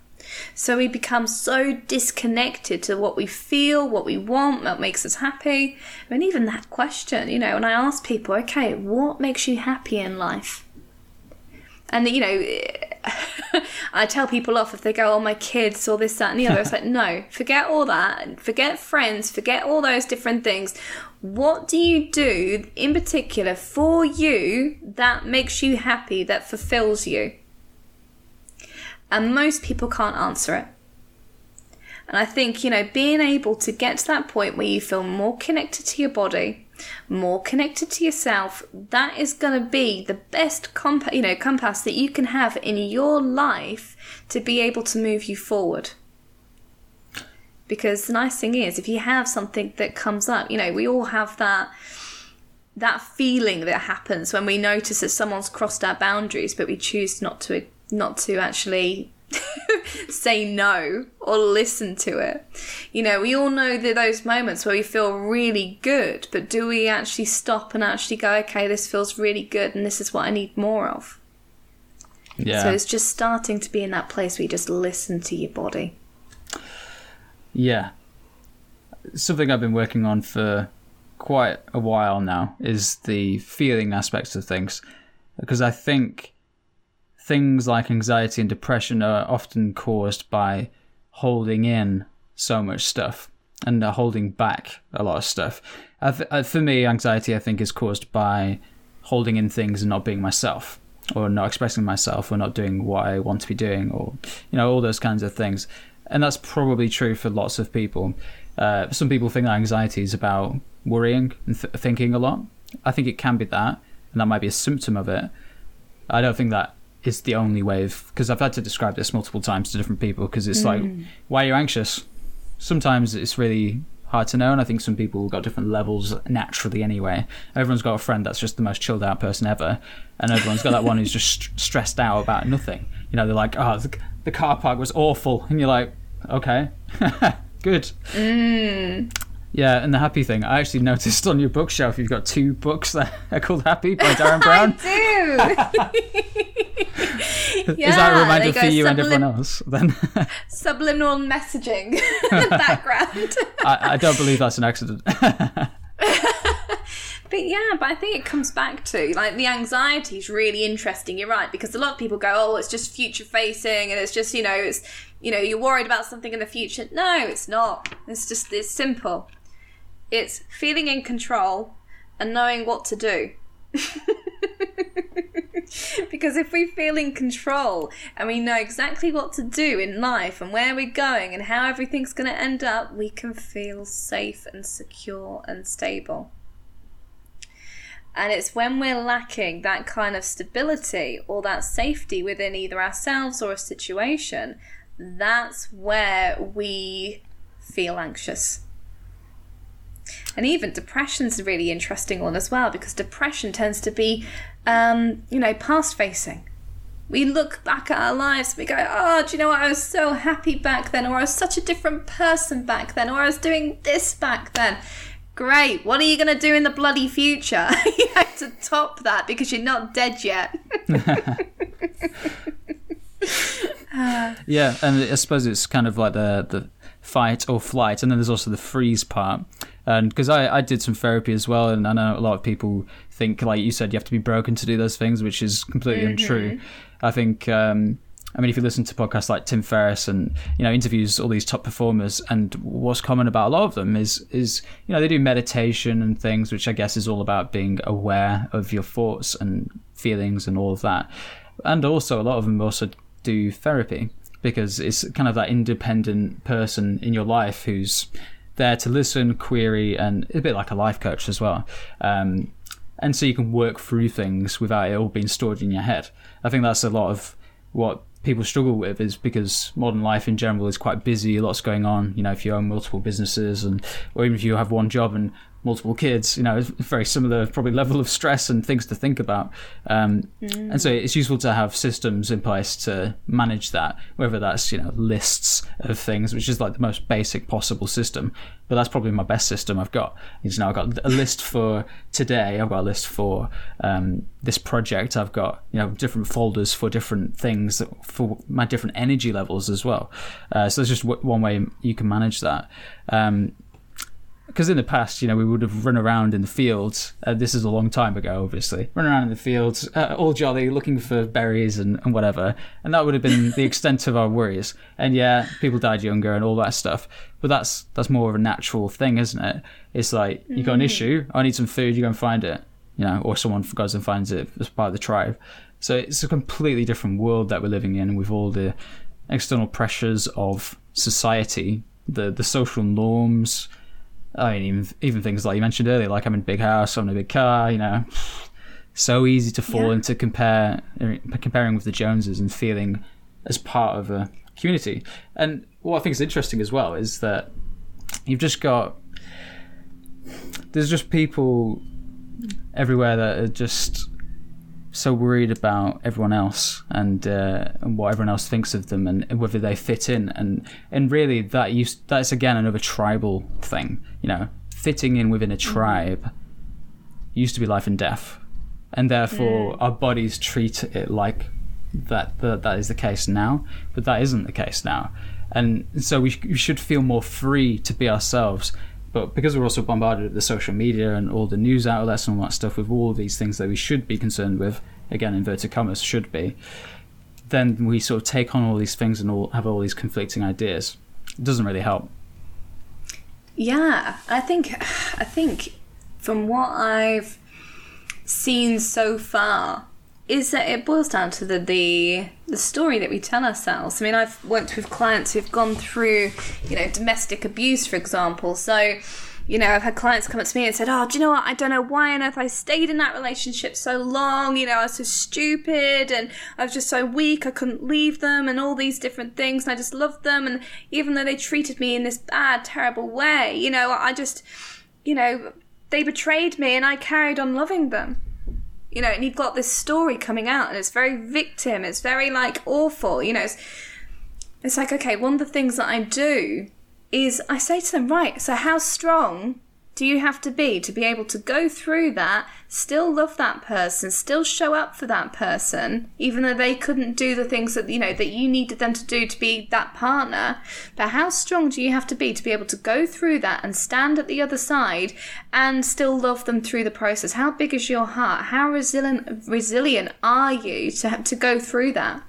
So we become so disconnected to what we feel, what we want, what makes us happy. I mean, even that question, you know, when I ask people, okay, what makes you happy in life? And, you know, *laughs* I tell people off if they go, oh, my kids or this, that, and the other. It's like, *laughs* no, forget all that. Forget friends. Forget all those different things. What do you do in particular for you that makes you happy, that fulfills you? And most people can't answer it. And I think, you know, being able to get to that point where you feel more connected to your body, more connected to yourself, that is going to be the best comp- you know, compass that you can have in your life to be able to move you forward. Because the nice thing is, if you have something that comes up, you know, we all have that that feeling that happens when we notice that someone's crossed our boundaries, but we choose not to not to actually *laughs* say no or listen to it. You know, we all know that those moments where we feel really good, but do we actually stop and actually go, okay, this feels really good and this is what I need more of?
Yeah.
So it's just starting to be in that place where you just listen to your body.
Yeah. Something I've been working on for quite a while now is the feeling aspects of things. Because I think things like anxiety and depression are often caused by holding in so much stuff and holding back a lot of stuff. Uh, for me, anxiety, I think, is caused by holding in things and not being myself or not expressing myself or not doing what I want to be doing or you know all those kinds of things and that's probably true for lots of people uh, some people think that anxiety is about worrying and th- thinking a lot I think it can be that and that might be a symptom of it I don't think that is the only way of because I've had to describe this multiple times to different people because it's mm. like why are you anxious sometimes it's really hard to know. And I think some people got different levels naturally anyway. Everyone's got a friend that's just the most chilled out person ever, and everyone's got that one who's just st- stressed out about nothing. You know, they're like, oh, the, the car park was awful, and you're like, okay, *laughs* good.
Mm.
Yeah, and the happy thing, I actually noticed on your bookshelf you've got two books that are called Happy by *laughs* Derren Brown.
I
do. yeah, *laughs* Is that a reminder for you sublim- and everyone else? Then
subliminal messaging in the background.
I, I don't believe that's an accident.
but yeah, but I think it comes back to like the anxiety is really interesting. You're right because a lot of people go, "Oh, it's just future facing," and it's just you know, it's you know, you're worried about something in the future. No, it's not. It's just it's simple. It's feeling in control and knowing what to do. *laughs* because if we feel in control and we know exactly what to do in life and where we're going and how everything's going to end up, we can feel safe and secure and stable. And it's when we're lacking that kind of stability or that safety within either ourselves or a situation, that's where we feel anxious. And even depression's a really interesting one as well because depression tends to be, um, you know, past facing. We look back at our lives, we go, oh, do you know what? I was so happy back then, or I was such a different person back then, or I was doing this back then. Great. What are you going to do in the bloody future? *laughs* you have to top that because you're not dead yet. *laughs* *laughs* *laughs*
yeah, and I suppose it's kind of like the the fight or flight, and then there's also the freeze part. And because I, I did some therapy as well, and I know a lot of people think, like you said, you have to be broken to do those things, which is completely mm-hmm. untrue. I think, um, I mean, if you listen to podcasts like Tim Ferriss and you know interviews all these top performers, and what's common about a lot of them is is you know they do meditation and things, which I guess is all about being aware of your thoughts and feelings and all of that. And also, a lot of them also do therapy because it's kind of that independent person in your life who's there to listen, query, and a bit like a life coach as well. Um, and so you can work through things without it all being stored in your head. I think that's a lot of what people struggle with is because modern life in general is quite busy, lots going on. You know, if you own multiple businesses and or even if you have one job and multiple kids, you know, very similar probably level of stress and things to think about. Um, mm. And so it's useful to have systems in place to manage that, whether that's, you know, lists of things, which is like the most basic possible system. But that's probably my best system I've got. Is now I've got a list for today, I've got a list for um, this project, I've got, you know, different folders for different things for my different energy levels as well. Uh, so there's just w- one way you can manage that. Um, because in the past, you know, we would have run around in the fields. Uh, this is a long time ago, obviously. Run around in the fields, uh, all jolly, looking for berries and, and whatever. And that would have been the extent of our worries. And yeah, people died younger and all that stuff. But that's that's more of a natural thing, isn't it? It's like you got an mm. issue. I need some food. You go and find it. You know, or someone goes and finds it as part of the tribe. So it's a completely different world that we're living in with all the external pressures of society, the the social norms I mean, even even things like you mentioned earlier, like I'm in a big house, I'm in a big car. You know, *sighs* so easy to fall yeah. into compare comparing with the Joneses and feeling as part of a community. And what I think is interesting as well is that you've just got there's just people everywhere that are just so worried about everyone else and, uh, and what everyone else thinks of them and whether they fit in and and really that used that's again another tribal thing you know fitting in within a mm-hmm. tribe used to be life and death and therefore mm. our bodies treat it like that, that that is the case now but that isn't the case now and so we, we should feel more free to be ourselves but because we're also bombarded with the social media and all the news outlets and all that stuff with all these things that we should be concerned with, again, inverted commas, should be, then we sort of take on all these things and all have all these conflicting ideas. It doesn't really help.
Yeah, I think I think from what I've seen so far is that it boils down to the, the the story that we tell ourselves. I mean, I've worked with clients who've gone through, you know, domestic abuse, for example. So, you know, I've had clients come up to me and said, "Oh, do you know what? I don't know why on earth I stayed in that relationship so long. You know, I was so stupid and I was just so weak. I couldn't leave them, and all these different things. And I just loved them, and even though they treated me in this bad, terrible way, you know, I just, you know, they betrayed me, and I carried on loving them." You know, and you've got this story coming out, and it's very victim. It's very like awful. You know, it's, it's like okay, one of the things that I do is I say to them, right, so how strong do you have to be to be able to go through that, still love that person, still show up for that person, even though they couldn't do the things that you know that you needed them to do to be that partner? But how strong do you have to be to be able to go through that and stand at the other side and still love them through the process? How big is your heart? How resilient resilient are you to to go through that?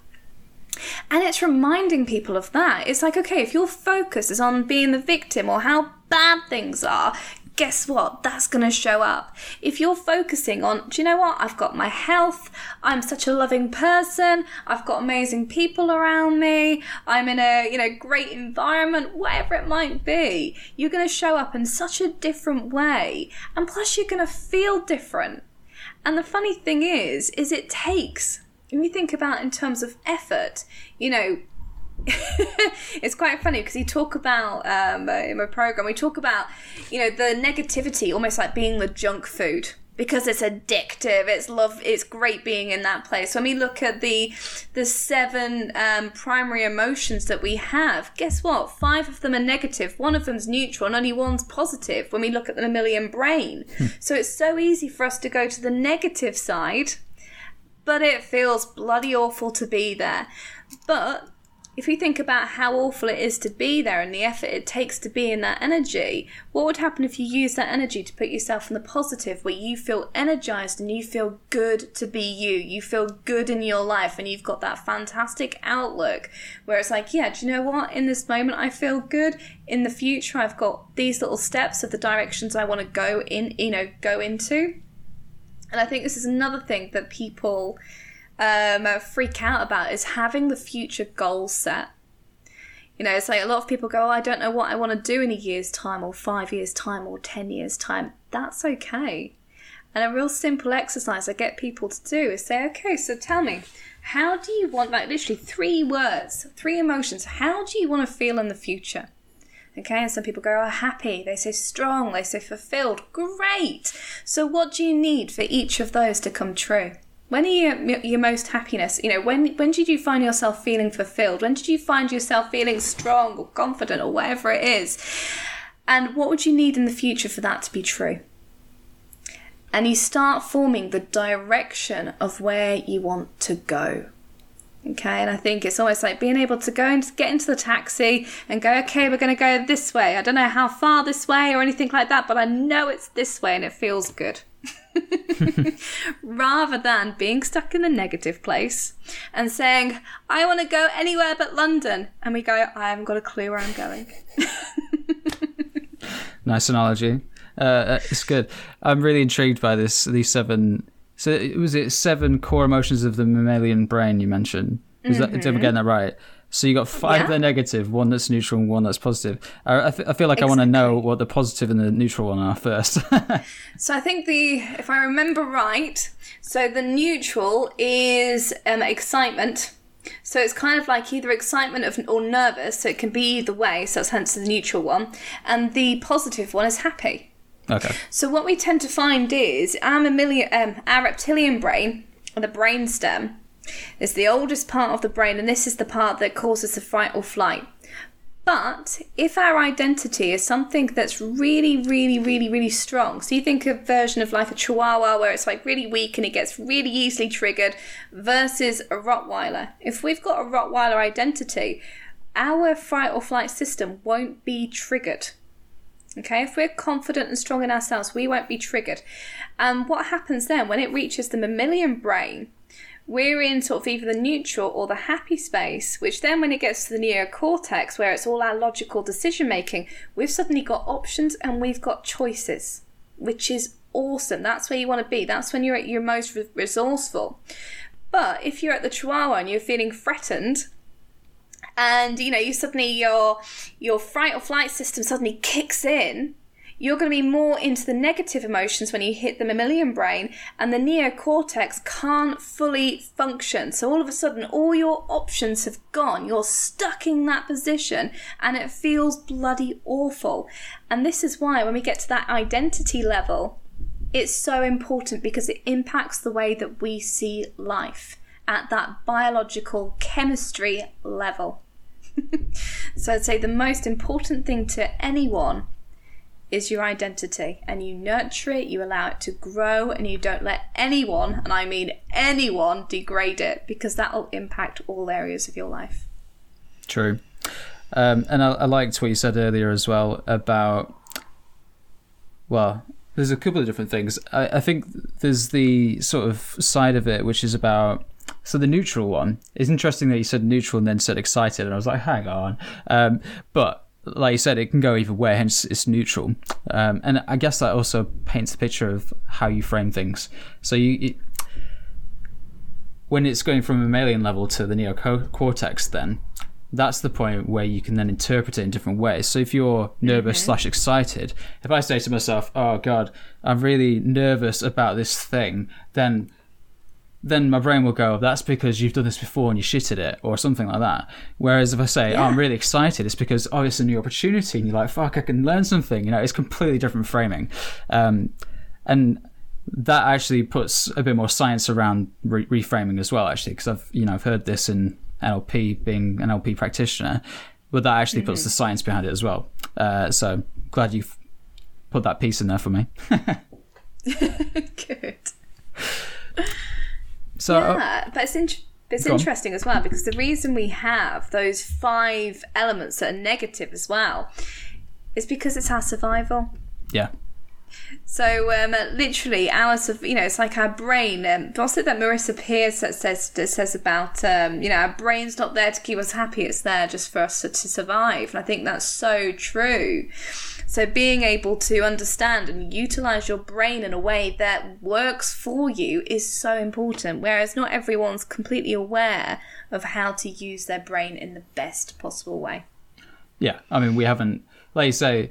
And it's reminding people of that. It's like, okay, if your focus is on being the victim or how bad things are, guess what? That's going to show up. If you're focusing on, do you know what? I've got my health. I'm such a loving person. I've got amazing people around me. I'm in a, you know, great environment, whatever it might be. You're going to show up in such a different way. And plus you're going to feel different. And the funny thing is, is it takes, when you think about in terms of effort, you know, it's quite funny because you talk about um, in my program we talk about you know the negativity almost like being the junk food because it's addictive it's love it's great being in that place. When we look at the the seven um, primary emotions that we have guess what? Five of them are negative one of them's neutral and only one's positive when we look at the mammalian brain. Hmm. so it's so easy for us to go to the negative side but it feels bloody awful to be there. But if you think about how awful it is to be there and the effort it takes to be in that energy, what would happen if you use that energy to put yourself in the positive where you feel energized and you feel good to be you? You feel good in your life and you've got that fantastic outlook where it's like, yeah, do you know what? In this moment, I feel good. In the future, I've got these little steps of the directions I want to go in, you know, go into. And I think this is another thing that people um, freak out about is having the future goal set. You know, it's like a lot of people go, oh, I don't know what I want to do in a year's time, or five years' time, or 10 years' time. That's okay. And a real simple exercise I get people to do is say, okay, so tell me, how do you want, like literally three words, three emotions, how do you want to feel in the future? Okay, and some people go, oh, happy, they say strong, they say fulfilled. Great! So, what do you need for each of those to come true? When are you your most happiness? You know, when when did you find yourself feeling fulfilled? When did you find yourself feeling strong or confident or whatever it is? And what would you need in the future for that to be true? And you start forming the direction of where you want to go. Okay, and I think it's almost like being able to go and get into the taxi and go, okay, we're going to go this way. I don't know how far this way or anything like that, but I know it's this way and it feels good. *laughs* Rather than being stuck in the negative place and saying, I want to go anywhere but London. And we go, I haven't got a clue where I'm going. *laughs*
nice analogy. Uh, it's good. I'm really intrigued by this. These seven. So was it seven core emotions of the mammalian brain you mentioned? Is mm-hmm. that, did I get that right? So you got five yeah. that are negative, one that's neutral, and one that's positive. I, I, f- I feel like exactly. I want to know what the positive and the neutral one are first. *laughs*
so I think the, if I remember right, so the neutral is um, excitement. So it's kind of like either excitement of, or nervous, so it can be either way. So that's hence the neutral one, and the positive one is happy.
Okay.
So what we tend to find is our mammalian, um, our reptilian brain, the brain stem it's the oldest part of the brain, and this is the part that causes the fight or flight. But if our identity is something that's really, really, really, really strong, so you think a version of like a chihuahua where it's like really weak and it gets really easily triggered versus a Rottweiler. If we've got a Rottweiler identity, our fight or flight system won't be triggered. Okay, if we're confident and strong in ourselves, we won't be triggered. And what happens then when it reaches the mammalian brain? We're in sort of either the neutral or the happy space, which then when it gets to the neocortex, where it's all our logical decision making, we've suddenly got options and we've got choices, which is awesome. That's where you want to be. That's when you're at your most re- resourceful. But if you're at the chihuahua and you're feeling threatened, and you know you suddenly your your fright or flight system suddenly kicks in you're going to be more into the negative emotions when you hit the mammalian brain, and the neocortex can't fully function. So all of a sudden, all your options have gone. You're stuck in that position, and it feels bloody awful. And this is why, when we get to that identity level, it's so important because it impacts the way that we see life at that biological chemistry level. *laughs* so I'd say the most important thing to anyone is your identity and you nurture it, you allow it to grow, and you don't let anyone, and I mean anyone, degrade it because that will impact all areas of your life.
True. Um, and I, I liked what you said earlier as well about, well, there's a couple of different things. I, I think there's the sort of side of it which is about so the neutral one is interesting that you said neutral and then said excited, and I was like, hang on. Um, but like you said, it can go either way, hence it's neutral. Um, and I guess that also paints a picture of how you frame things. So you, when it's going from a mammalian level to the neocortex, then that's the point where you can then interpret it in different ways. So if you're nervous mm-hmm. slash excited, if I say to myself, "Oh God, I'm really nervous about this thing," then then my brain will go, that's because you've done this before and you shit at it, or something like that. Whereas if I say, yeah. oh, I'm really excited, it's because, oh, it's a new opportunity, and you're like, fuck, I can learn something. You know, it's completely different framing. Um, and that actually puts a bit more science around re- reframing as well, actually, because I've, you know, I've heard this in NLP, being an NLP practitioner, but that actually mm-hmm. puts the science behind it as well. Uh, so glad you've put that piece in there for me. *laughs* *laughs*
Good. So uh, yeah, but it's in- it's interesting as well because the reason we have those five elements that are negative as well is because it's our survival.
Yeah.
So um, literally, ours of you know, it's like our brain. Um, what's it that Marissa Peer says that says about um, you know, our brain's not there to keep us happy; it's there just for us to, to survive. And I think that's so true. So, being able to understand and utilize your brain in a way that works for you is so important. Whereas, not everyone's completely aware of how to use their brain in the best possible way.
Yeah, I mean, we haven't, like you say,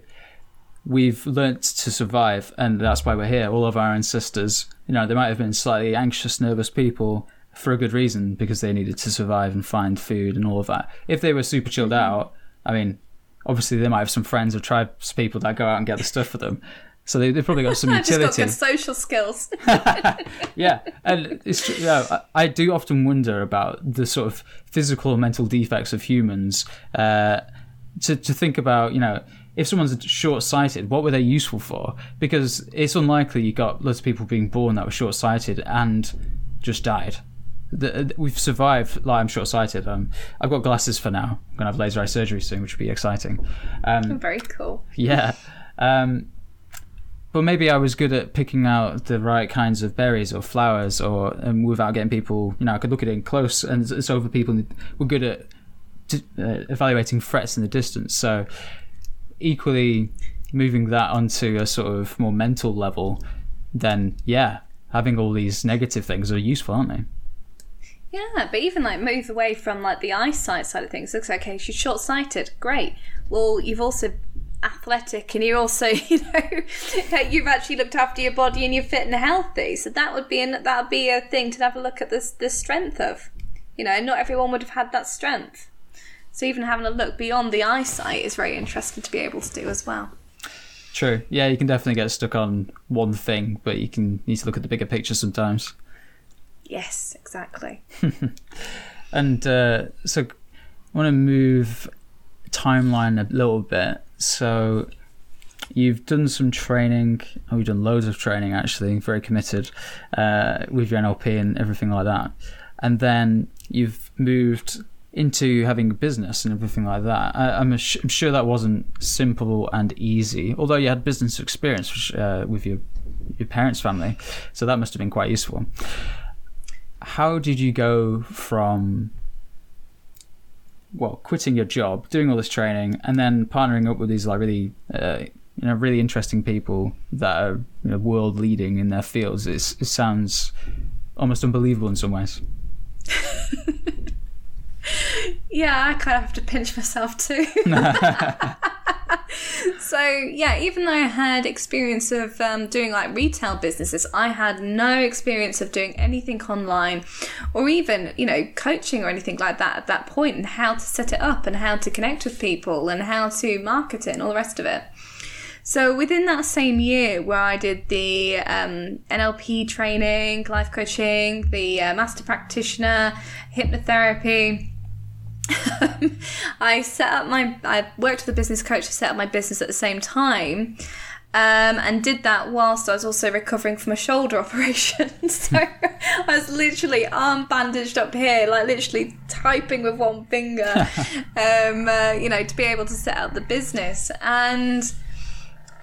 we've learnt to survive, and that's why we're here. All of our ancestors, you know, they might have been slightly anxious, nervous people for a good reason because they needed to survive and find food and all of that. If they were super chilled mm-hmm. out, I mean, obviously they might have some friends or tribes people that go out and get the stuff for them. So they, have probably got some *laughs* utility.
just got good social skills. *laughs* *laughs*
yeah, and it's true. Yeah, I, I, do often wonder about the sort of physical or mental defects of humans. Uh, to to think about, you know, if someone's short-sighted, what were they useful for? Because it's unlikely you got lots of people being born that were short-sighted and just died the, we've survived. Like I'm short sighted. Um, I've got glasses for now. I'm gonna have laser eye surgery soon, which will be exciting.
Um, *laughs* Very cool.
Yeah. Um, but maybe I was good at picking out the right kinds of berries or flowers, or um, without getting people. You know, I could look at it in close, and so other people were good at uh, evaluating threats in the distance. So equally, moving that onto a sort of more mental level, then yeah, having all these negative things are useful, aren't they?
Yeah, but even like move away from like the eyesight side of things. Looks like okay, she's short sighted. Great. Well, you've also athletic and you're also *laughs* you know *laughs* you've actually looked after your body and you're fit and healthy so that would be an, that would be a thing to have a look at this the strength of you know not everyone would have had that strength so even having a look beyond the eyesight is very interesting to be able to do as well
true yeah you can definitely get stuck on one thing but you can need to look at the bigger picture sometimes
Yes, exactly. *laughs*
and uh, so I want to move timeline a little bit. So you've done some training. Oh, you've done loads of training actually. Very committed uh, with your NLP and everything like that. And then you've moved into having a business and everything like that. I, am I'm sure that wasn't simple and easy. Although you had business experience uh, with your your parents' family, so that must have been quite useful how did you go from well quitting your job doing all this training and then partnering up with these like really uh, you know really interesting people that are you know, world leading in their fields. It's, it sounds almost unbelievable in some ways. *laughs*
yeah, I kind of have to pinch myself too. *laughs* so yeah, even though I had experience of um, doing like retail businesses, I had no experience of doing anything online, or even you know coaching or anything like that at that point, and how to set it up, and how to connect with people, and how to market it, and all the rest of it. So within that same year, where I did the um, NLP training, life coaching, the uh, master practitioner, hypnotherapy. *laughs* I set up my, I worked with a business coach to set up my business at the same time. Um, and did that whilst I was also recovering from a shoulder *laughs* operation. *laughs* so I was literally arm bandaged up here, like literally typing with one finger, um, uh, you know, to be able to set up the business. And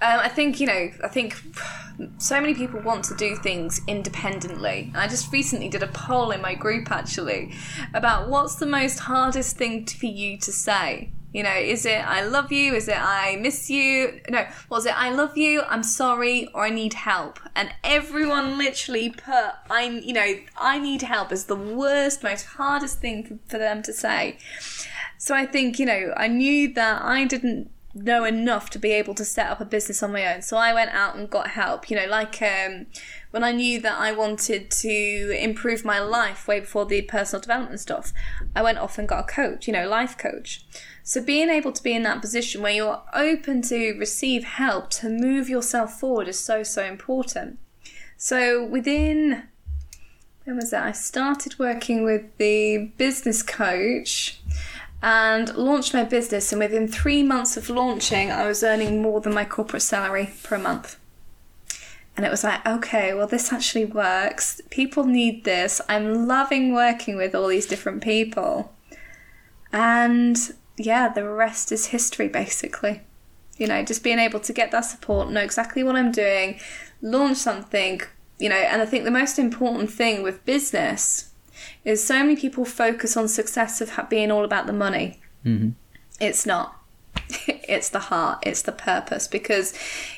um, I think you know. I think so many people want to do things independently. I just recently did a poll in my group actually about what's the most hardest thing for you to say. You know, is it I love you? Is it I miss you? No, was it I love you? I'm sorry, or I need help? And everyone literally put I, you know, I need help as the worst, most hardest thing for them to say. So I think you know, I knew that I didn't know enough to be able to set up a business on my own. So I went out and got help. You know, like um, when I knew that I wanted to improve my life way before the personal development stuff, I went off and got a coach, you know, life coach. So being able to be in that position where you're open to receive help to move yourself forward is so, so important. So within when was that? I started working with the business coach and launched my business. And within three months of launching, I was earning more than my corporate salary per month. And it was like, okay, well, this actually works. People need this. I'm loving working with all these different people. And yeah, the rest is history, basically. You know, just being able to get that support, know exactly what I'm doing, launch something, you know, and I think the most important thing with business is so many people focus on success of being all about the money.
Mm-hmm.
It's not. *laughs* it's the heart. It's the purpose because,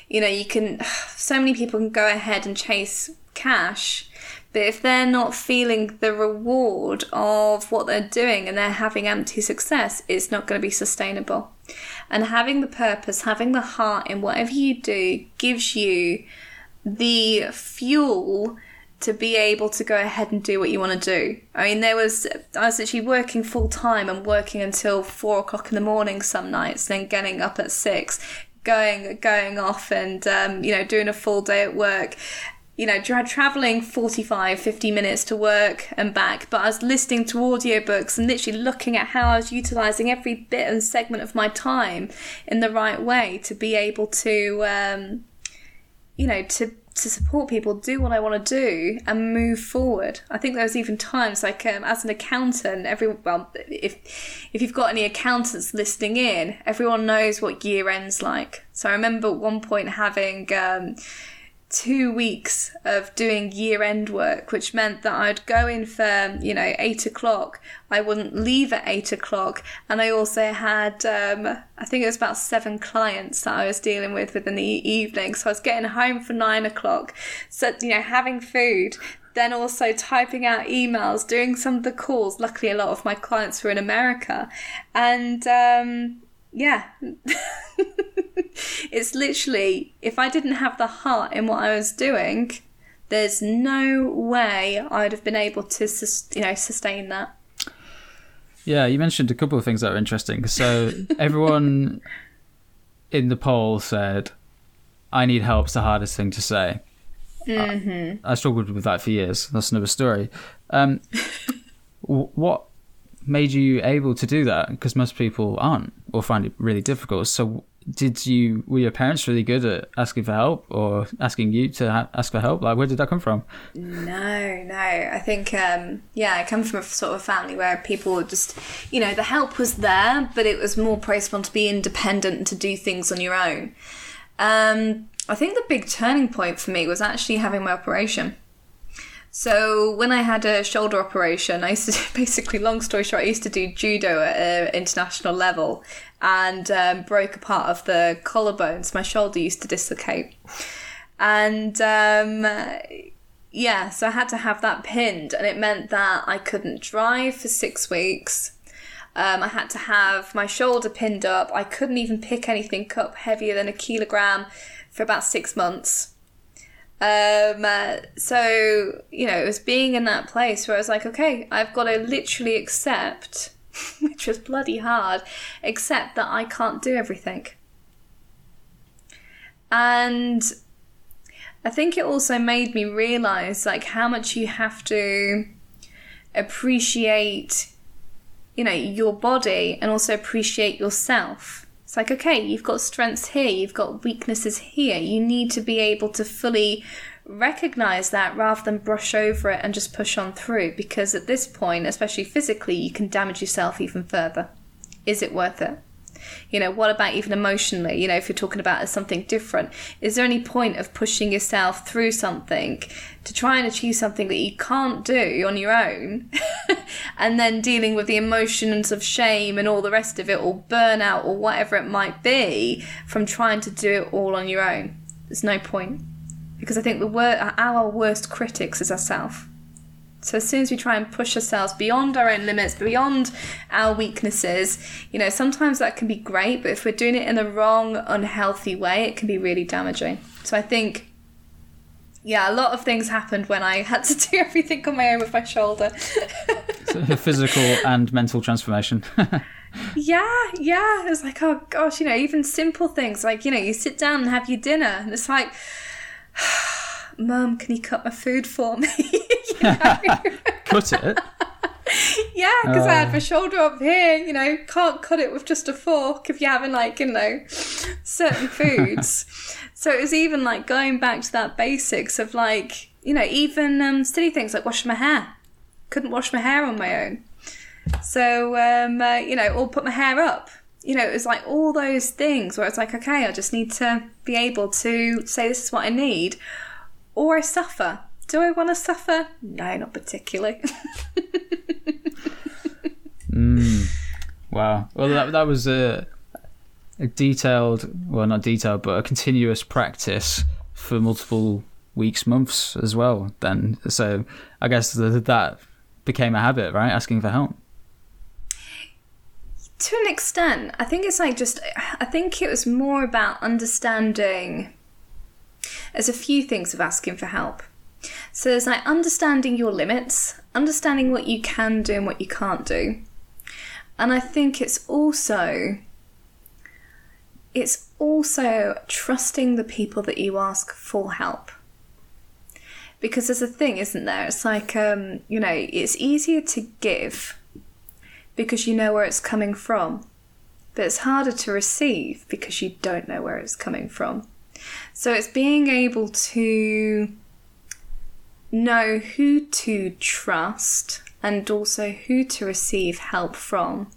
you know, you can. *sighs* So many people can go ahead and chase cash, but if they're not feeling the reward of what they're doing and they're having empty success, it's not going to be sustainable. And having the purpose, having the heart in whatever you do, gives you the fuel to be able to go ahead and do what you want to do. I mean, there was I was actually working full time and working until four o'clock in the morning some nights, then getting up at six, going going off and um, you know doing a full day at work. You know, tra- traveling 45, 50 minutes to work and back, but I was listening to audiobooks and literally looking at how I was utilizing every bit and segment of my time in the right way to be able to, um, you know, to to support people do what I want to do and move forward. I think there was even times like um, as an accountant, every well, if if you've got any accountants listening in, everyone knows what year ends like. So I remember at one point having. Um, two weeks of doing year end work, which meant that I'd go in for, you know, eight o'clock. I wouldn't leave at eight o'clock. And I also had, um, I think it was about seven clients that I was dealing with within the evening. So I was getting home for nine o'clock. So, you know, having food, then also typing out emails, doing some of the calls. Luckily, a lot of my clients were in America. And, um, yeah. *laughs* it's literally, if I didn't have the heart in what I was doing, there's no way I'd have been able to, you know, sustain that.
Yeah, you mentioned a couple of things that are interesting. So everyone in the poll said, "I need help's the hardest thing to say."
Mm-hmm.
I, I, struggled with that for years. That's another story. Um, *laughs* what made you able to do that? Because most people aren't or find it really difficult. So did you were your parents really good at asking for help or asking you to ha- ask for help? Like where did that come from?
No no. I think um, yeah i come from a sort of family where people just you know the help was there but it was more praised on to be independent and to do things on your own. Um, i think the big turning point for me was actually having my operation So when I had a shoulder operation, I used to *laughs* basically, long story short, I used to do judo at an international level and um, broke a part of the collarbones. My shoulder used to dislocate, and um, yeah, so I had to have that pinned, and it meant that I couldn't drive for six weeks. Um, I had to have my shoulder pinned up. I couldn't even pick anything up heavier than a kilogram for about six months. Um, uh, so, you know, it was being in that place where I was like, okay, I've got to literally accept, *laughs* which was bloody hard, accept that I can't do everything. And I think it also made me realize like how much you have to appreciate, you know, your body and also appreciate yourself it's like, okay, you've got strengths here, you've got weaknesses here. You need to be able to fully recognize that rather than brush over it and just push on through because at this point, especially physically, you can damage yourself even further. Is it worth it? You know, what about even emotionally? You know, if you're talking about as something different, is there any point of pushing yourself through something to try and achieve something that you can't do on your own *laughs* and then dealing with the emotions of shame and all the rest of it or burnout or whatever it might be from trying to do it all on your own? There's no point. Because I think the wor- our worst critics is ourselves so as soon as we try and push ourselves beyond our own limits, beyond our weaknesses, you know, sometimes that can be great, but if we're doing it in the wrong, unhealthy way, it can be really damaging. So I think yeah, a lot of things happened when I had to *laughs* do everything on my own with my shoulder. *laughs*
physical and mental transformation. *laughs*
yeah, yeah. It was like, oh gosh, you know, even simple things like, you know, you sit down and have your dinner, and it's like, *sighs* Mum, can you cut my food for me? *laughs*
cut it?
yeah, because uh. I had my shoulder up here, you know, can't cut it with just a fork if you're having like, you know, certain foods. *laughs* so it was even like going back to that basics of like, you know, even um, silly things like washing my hair. Couldn't wash my hair on my own. So, um, uh, you know, or put my hair up. You know, it was like all those things where it's like, okay, I just need to be able to say this is what I need or I suffer. Do I want to suffer? No, not particularly.
mm. Wow. Well, that, that was a, a detailed, well, not detailed, but a continuous practice for multiple weeks, months as well. Then, so I guess that became a habit, right? Asking for help.
To an extent, I think it's like just. I think it was more about understanding there's a few things of asking for help. So there's like understanding your limits, understanding what you can do and what you can't do. And I think it's also it's also trusting the people that you ask for help. Because there's a thing, isn't there? It's like um, you know, it's easier to give because you know where it's coming from. But it's harder to receive because you don't know where it's coming from. So it's being able to know who to trust and also who to receive help from,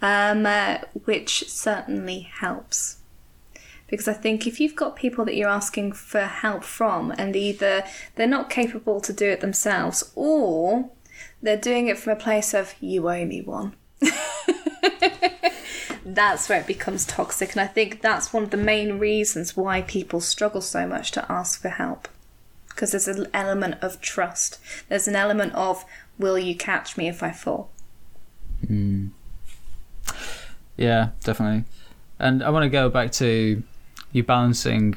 um, uh, which certainly helps. Because I think if you've got people that you're asking for help from, and either they're not capable to do it themselves, or they're doing it from a place of, you owe me one. *laughs* that's where it becomes toxic. And I think that's one of the main reasons why people struggle so much to ask for help. Because there's an element of trust, there's an element of, will you catch me if I fall?
Mm. Yeah, definitely. And I want to go back to you balancing.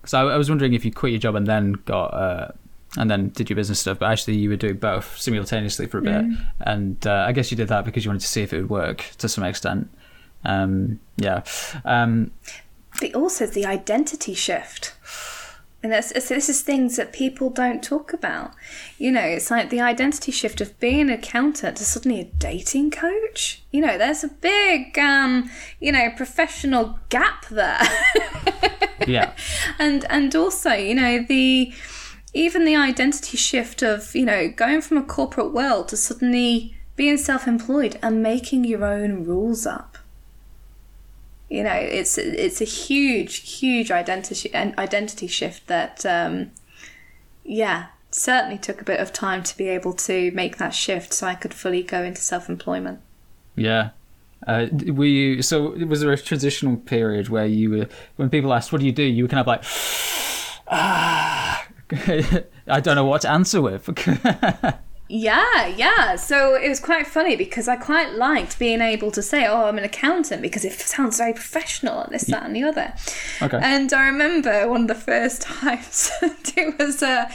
Because I, I, was wondering if you quit your job and then got. Uh, and then did your business stuff, but actually you were doing both simultaneously for a bit. Mm. And uh, I guess you did that because you wanted to see if it would work to some extent. Um, yeah. Um,
but also the identity shift. And that's, this is things that people don't talk about. You know, it's like the identity shift of being an accountant to suddenly a dating coach. You know, there's a big, um, you know, professional gap there. *laughs*
yeah.
And and also, you know, the even the identity shift of you know going from a corporate world to suddenly being self-employed and making your own rules up you know it's it's a huge huge identity identity shift that um, yeah certainly took a bit of time to be able to make that shift so I could fully go into self employment.
Yeah. Uh, were you so? Was there a transitional period where you were when people asked, "What do you do?" You were kind of like, "Ah, *laughs* I don't know what to answer with." *laughs*
Yeah, yeah. So it was quite funny because I quite liked being able to say, "Oh, I'm an accountant," because it sounds very professional and this, that, and the other.
Okay.
And I remember one of the first *laughs* times *laughs* it was a,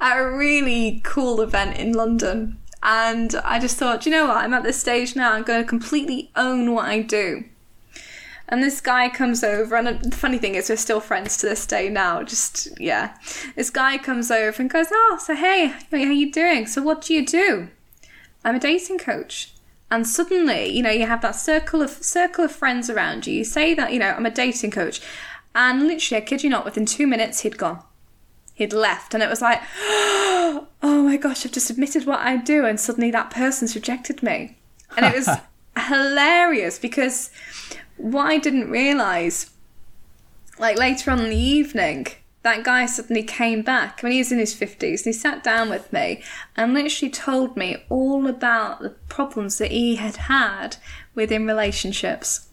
a really cool event in London, and I just thought, you know what? I'm at this stage now. I'm going to completely own what I do. And this guy comes over, and the funny thing is, we're still friends to this day now. Just yeah, this guy comes over and goes, "Oh, so hey, how you doing? So what do you do?" I'm a dating coach. And suddenly, you know, you have that circle of circle of friends around you. You say that, you know, I'm a dating coach, and literally, I kid you not, within two minutes, he'd gone. He'd left, and it was like, *gasps* oh my gosh, I've just admitted what I do, and suddenly that person's rejected me, and it was *laughs* hilarious because what I didn't realise, like later on in the evening, that guy suddenly came back when he was in his 50s and he sat down with me and literally told me all about the problems that he had had within relationships.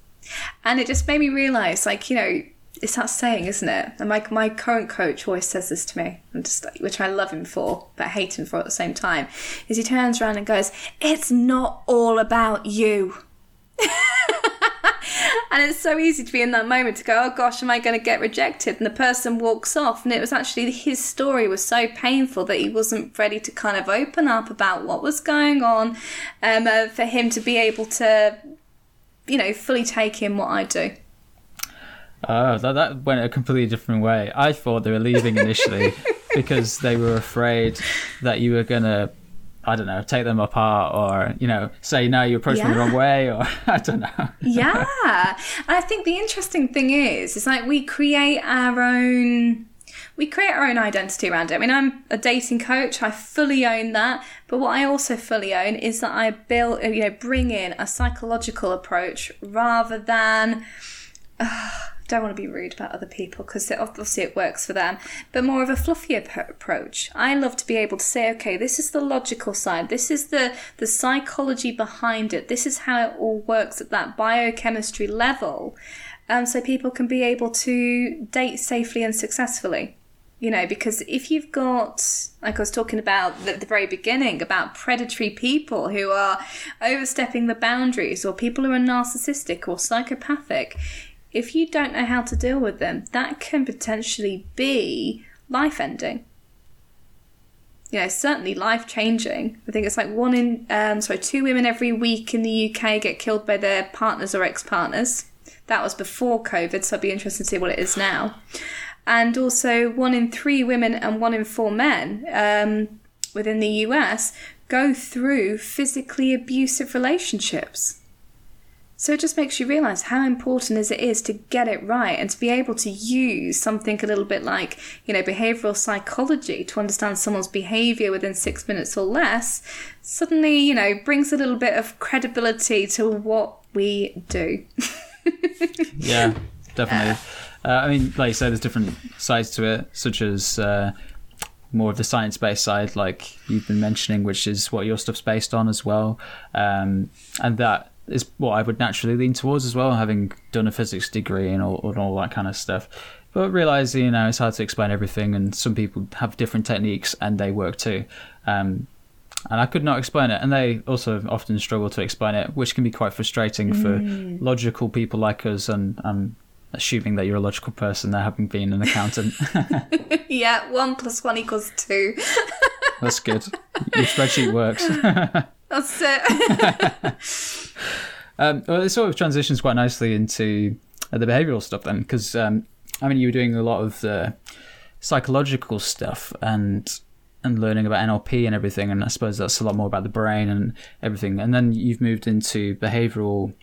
And it just made me realise, like, you know, it's that saying, isn't it? And my, my current coach always says this to me, just which I love him for, but hate him for at the same time, is he turns around and goes, It's not all about you. *laughs* and it's so easy to be in that moment to go, oh gosh, am I going to get rejected? And the person walks off. And it was actually his story was so painful that he wasn't ready to kind of open up about what was going on um, uh, for him to be able to, you know, fully take in what I do.
Oh, that, that went a completely different way. I thought they were leaving initially *laughs* because they were afraid that you were going to I don't know, take them apart or, you know, say, no, you approached yeah. me the wrong way or *laughs* I don't know.
yeah. And I think the interesting thing is, it's like we create our own we create our own identity around it. I mean, I'm a dating coach. I fully own that. But what I also fully own is that I build, you know, bring in a psychological approach rather than. Uh, don't want to be rude about other people because obviously it works for them, but more of a fluffier approach. I love to be able to say, okay, this is the logical side, this is the the psychology behind it, this is how it all works at that biochemistry level, um, so people can be able to date safely and successfully. You know, because if you've got, like I was talking about at the very beginning, about predatory people who are overstepping the boundaries, or people who are narcissistic or psychopathic, if you don't know how to deal with them, that can potentially be life ending. You know, certainly life changing. I think it's like one in, um, sorry, two women every week in the UK get killed by their partners or ex partners. That was before COVID, so I'd be interested to see what it is now. And also, one in three women and one in four men um, within the US go through physically abusive relationships. So it just makes you realize how important as it is to get it right and to be able to use something a little bit like, you know, behavioral psychology to understand someone's behavior within six minutes or less suddenly, you know, brings a little bit of credibility to what we do. *laughs*
yeah, definitely. Uh, I mean, like you say, there's different sides to it, such as uh, more of the science-based side, like you've been mentioning, which is what your stuff's based on as well, um, and that is what I would naturally lean towards as well, having done a physics degree and all, and all that kind of stuff. But realizing, you know, it's hard to explain everything, and some people have different techniques and they work too. Um, and I could not explain it, and they also often struggle to explain it, which can be quite frustrating mm. for logical people like us. And I'm assuming that you're a logical person, there having been an accountant. *laughs*
yeah, one plus one equals two.
That's good. Your spreadsheet works. *laughs*
That's it. *laughs* *laughs*
um, well, it sort of transitions quite nicely into uh, the behavioral stuff then, because um, I mean, you were doing a lot of the psychological stuff and and learning about NLP and everything, and I suppose that's a lot more about the brain and everything. And then you've moved into behavioral.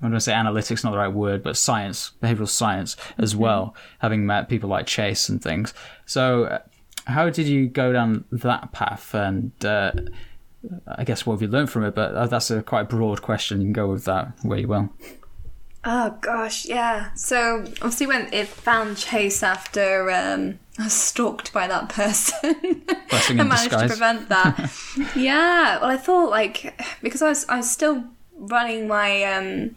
I'm going to say analytics, not the right word, but science, behavioral science as mm-hmm. well, having met people like Chase and things. So, uh, how did you go down that path? And uh, I guess what have you learned from it? But that's a quite broad question. You can go with that where you will.
Oh gosh, yeah. So obviously, when it found Chase after um, I was stalked by that person. *laughs* I managed to prevent that. *laughs* yeah. Well, I thought like because I was I was still running my um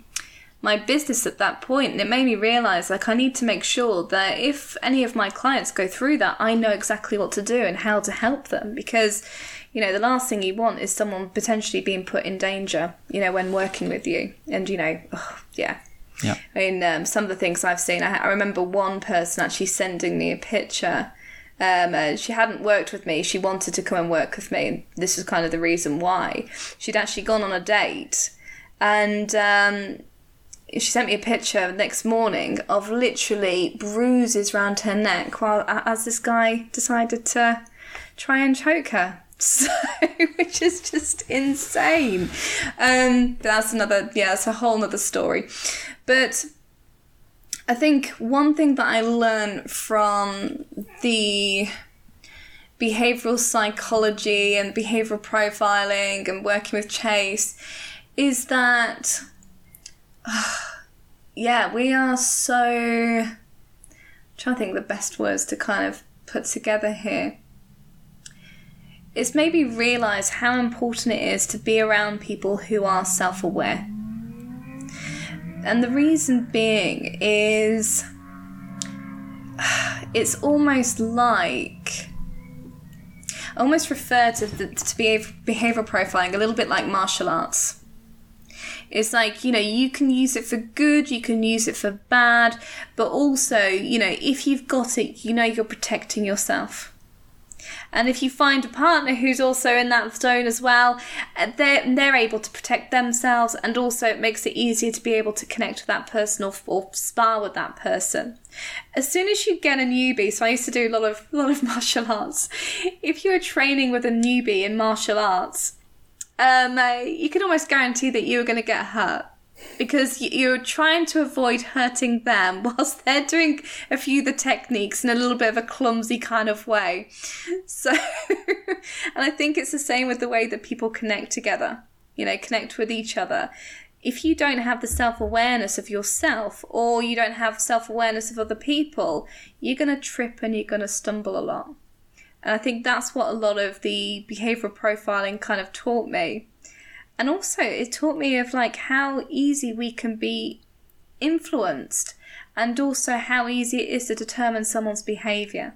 my business at that point, and it made me realize like I need to make sure that if any of my clients go through that, I know exactly what to do and how to help them because. You know, the last thing you want is someone potentially being put in danger, you know, when working with you. And, you know, oh, yeah,
Yeah.
I mean, um, some of the things I've seen, I, I remember one person actually sending me a picture. Um, uh, she hadn't worked with me. She wanted to come and work with me. And this is kind of the reason why. She'd actually gone on a date and um, she sent me a picture the next morning of literally bruises round her neck while as this guy decided to try and choke her. *laughs* So, which is just insane. Um, that's another, yeah, it's a whole nother story. But I think one thing that I learned from the behavioral psychology and behavioral profiling and working with Chase is that, *sighs* yeah, we are so. I'm trying to think the best words to kind of put together here. It's made me realize how important it is to be around people who are self aware. And the reason being is *sighs* it's almost like I almost refer to the, to behavior, profiling a little bit like martial arts. It's like, you know, you can use it for good, you can use it for bad, but also, you know, if you've got it, you know you're protecting yourself. And if you find a partner who's also in that zone as well, uh, they're, they're able to protect themselves, and also it makes it easier to be able to connect with that person or, or spar with that person. As soon as you get a newbie, so I used to do a lot of *laughs* lot of martial arts. If you're training with a newbie in martial arts, um, uh, you can almost guarantee that you're going to get hurt because you're trying to avoid hurting them *laughs* whilst they're doing a few of the techniques in a little bit of a clumsy kind of way. So, *laughs* and I think it's the same with the way that people connect together, you know, connect with each other. If you don't have the self awareness of yourself or you don't have self awareness of other people, you're going to trip and you're going to stumble a lot. And I think that's what a lot of the behavioral profiling kind of taught me. And also, it taught me of like how easy we can be influenced and also how easy it is to determine someone's behavior.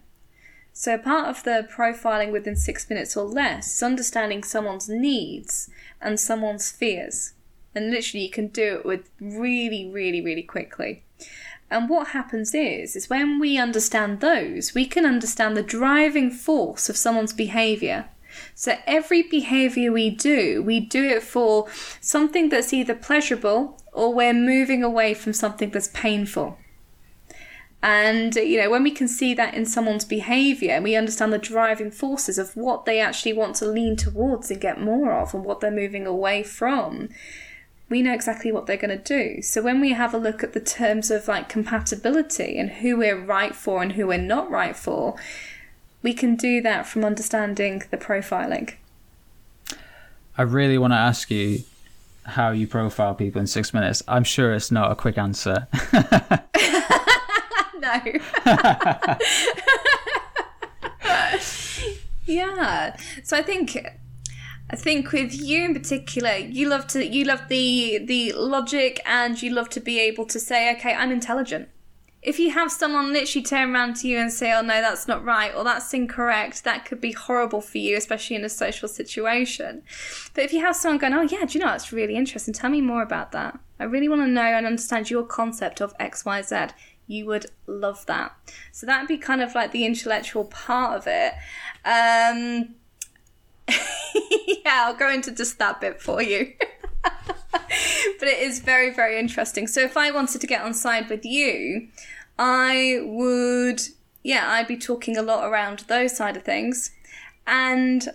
So, part of the profiling within six minutes or less is understanding someone's needs and someone's fears. And literally, you can do it with really, really, really quickly. And what happens is, is when we understand those, we can understand the driving force of someone's behavior. So every behavior we do, we do it for something that's either pleasurable or we're moving away from something that's painful. And, uh, you know, when we can see that in someone's behavior, we understand the driving forces of what they actually want to lean towards and get more of and what they're moving away from we know exactly what they're going to do. So when we have a look at the terms of like compatibility and who we're right for and who we're not right for, we can do that from understanding the profiling.
I really want to ask you how you profile people in six minutes. I'm sure it's not a quick answer. *laughs*
no. *laughs* yeah. So I think I think with you in particular, you love to you love the the logic and you love to be able to say, okay, I'm intelligent. If you have someone literally turn around to you and say, oh no, that's not right or that's incorrect, that could be horrible for you, especially in a social situation. But if you have someone going, oh yeah, do you know that's really interesting? Tell me more about that. I really want to know and understand your concept of X, Y, Z. You would love that. So that'd be kind of like the intellectual part of it. Um, *laughs* yeah, I'll go into just that bit for you. *laughs* but it is very, very interesting. So if I wanted to get on side with you, I would, yeah, I'd be talking a lot around those side of things. And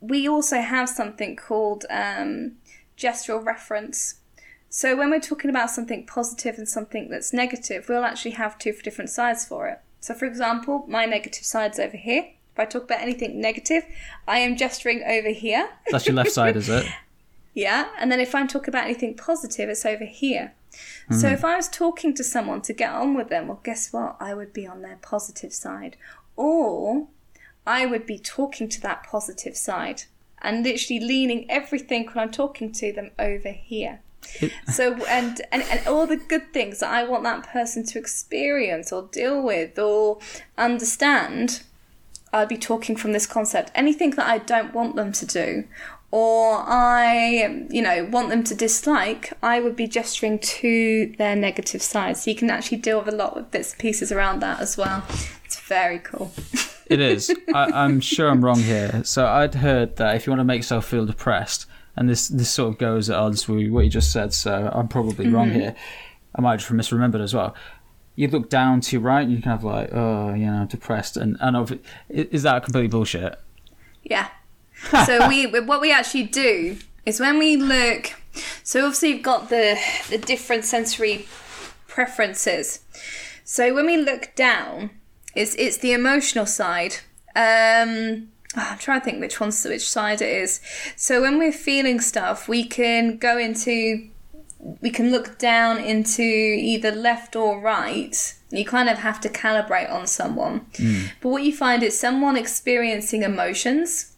we also have something called um, gestural reference. So when we're talking about something positive and something that's negative, we'll actually have two different sides for it. So for example, my negative side's over here. If I talk about anything negative, I am gesturing over here.
That's your left side, is it? *laughs*
Yeah, and then if I'm talking about anything positive, it's over here. So hmm. if I was talking to someone to get on with them, well, guess what? I would be on their positive side. Or I would be talking to that positive side and literally leaning everything when I'm talking to them over here. *laughs* so and, and and all the good things that I want that person to experience or deal with or understand, I'd be talking from this concept. Anything that I don't want them to do or I, you know, want them to dislike, I would be gesturing to their negative side. So you can actually deal with a lot of bits and pieces around that as well. It's very cool.
it is. *laughs* I, am sure I'm wrong here. So I'd heard that if you want to make yourself feel depressed, and this this sort of goes at odds with what you just said, so I'm probably mm-hmm. wrong here. I might have misremembered as well. You look down to your right, and you kind of like, oh, you know, depressed, and and is that completely bullshit?
Yeah, *laughs* so we what we actually do is when we look. So obviously you've got the the different sensory preferences. So when we look down, it's it's the emotional side. Um, oh, I'm trying to think which one's which side it is. So when we're feeling stuff, we can go into we can look down into either left or right. You kind of have to calibrate on someone. Mm. But what you find is someone experiencing emotions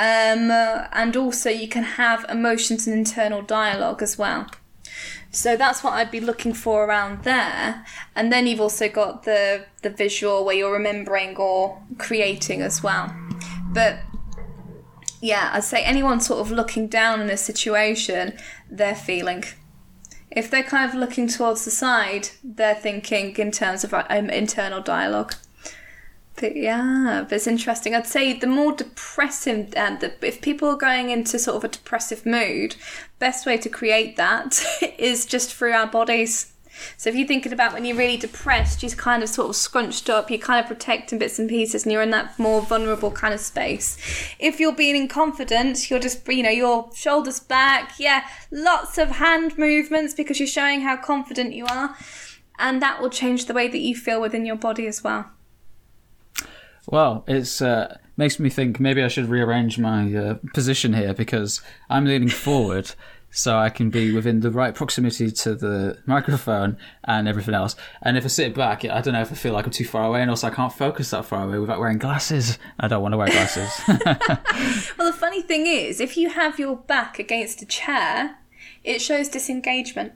um, and also, you can have emotions and internal dialogue as well. So that's what I'd be looking for around there. And then you've also got the the visual where you're remembering or creating as well. But yeah, I'd say anyone sort of looking down in a situation, they're feeling. If they're kind of looking towards the side, they're thinking in terms of um, internal dialogue. But yeah, but it's interesting. I'd say the more depressing, the, if people are going into sort of a depressive mood, best way to create that *laughs* is just through our bodies. So if you're thinking about when you're really depressed, you're kind of sort of scrunched up, you're kind of protecting bits and pieces, and you're in that more vulnerable kind of space. If you're being confident, you're just, you know, your shoulders back, yeah, lots of hand movements because you're showing how confident you are, and that will change the way that you feel within your body as well.
Well, it's uh, makes me think maybe I should rearrange my uh, position here because I'm leaning forward *laughs* so I can be within the right proximity to the microphone and everything else. And if I sit back, I don't know if I feel like I'm too far away, and also I can't focus that far away without wearing glasses. I don't want to wear glasses. *laughs*
well, the funny thing is, if you have your back against a chair, it shows disengagement.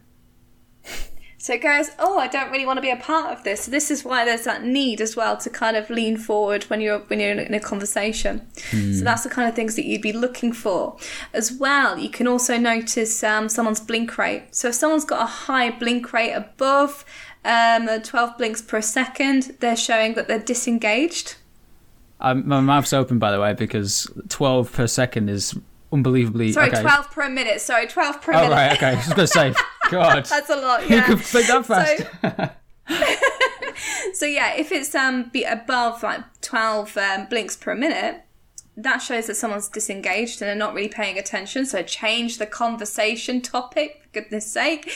*laughs* So it goes, oh, I don't really want to be a part of this. So this is why there's that need as well to kind of lean forward when you're when you're in a conversation. Mm. So that's the kind of things that you'd be looking for. As well, you can also notice um, someone's blink rate. So if someone's got a high blink rate above um, 12 blinks per second, they're showing that they're disengaged.
Um, my mouth's open, by the way, because 12 per second is unbelievably.
Sorry,
okay.
12 per minute. Sorry, 12 per
oh,
minute.
Right, okay. I was going to say, *laughs* God.
That's a lot, yeah.
You can speak that fast.
So, *laughs* so, yeah, if it's um be above like 12 um, blinks per minute, that shows that someone's disengaged and they're not really paying attention. So change the conversation topic, goodness sake.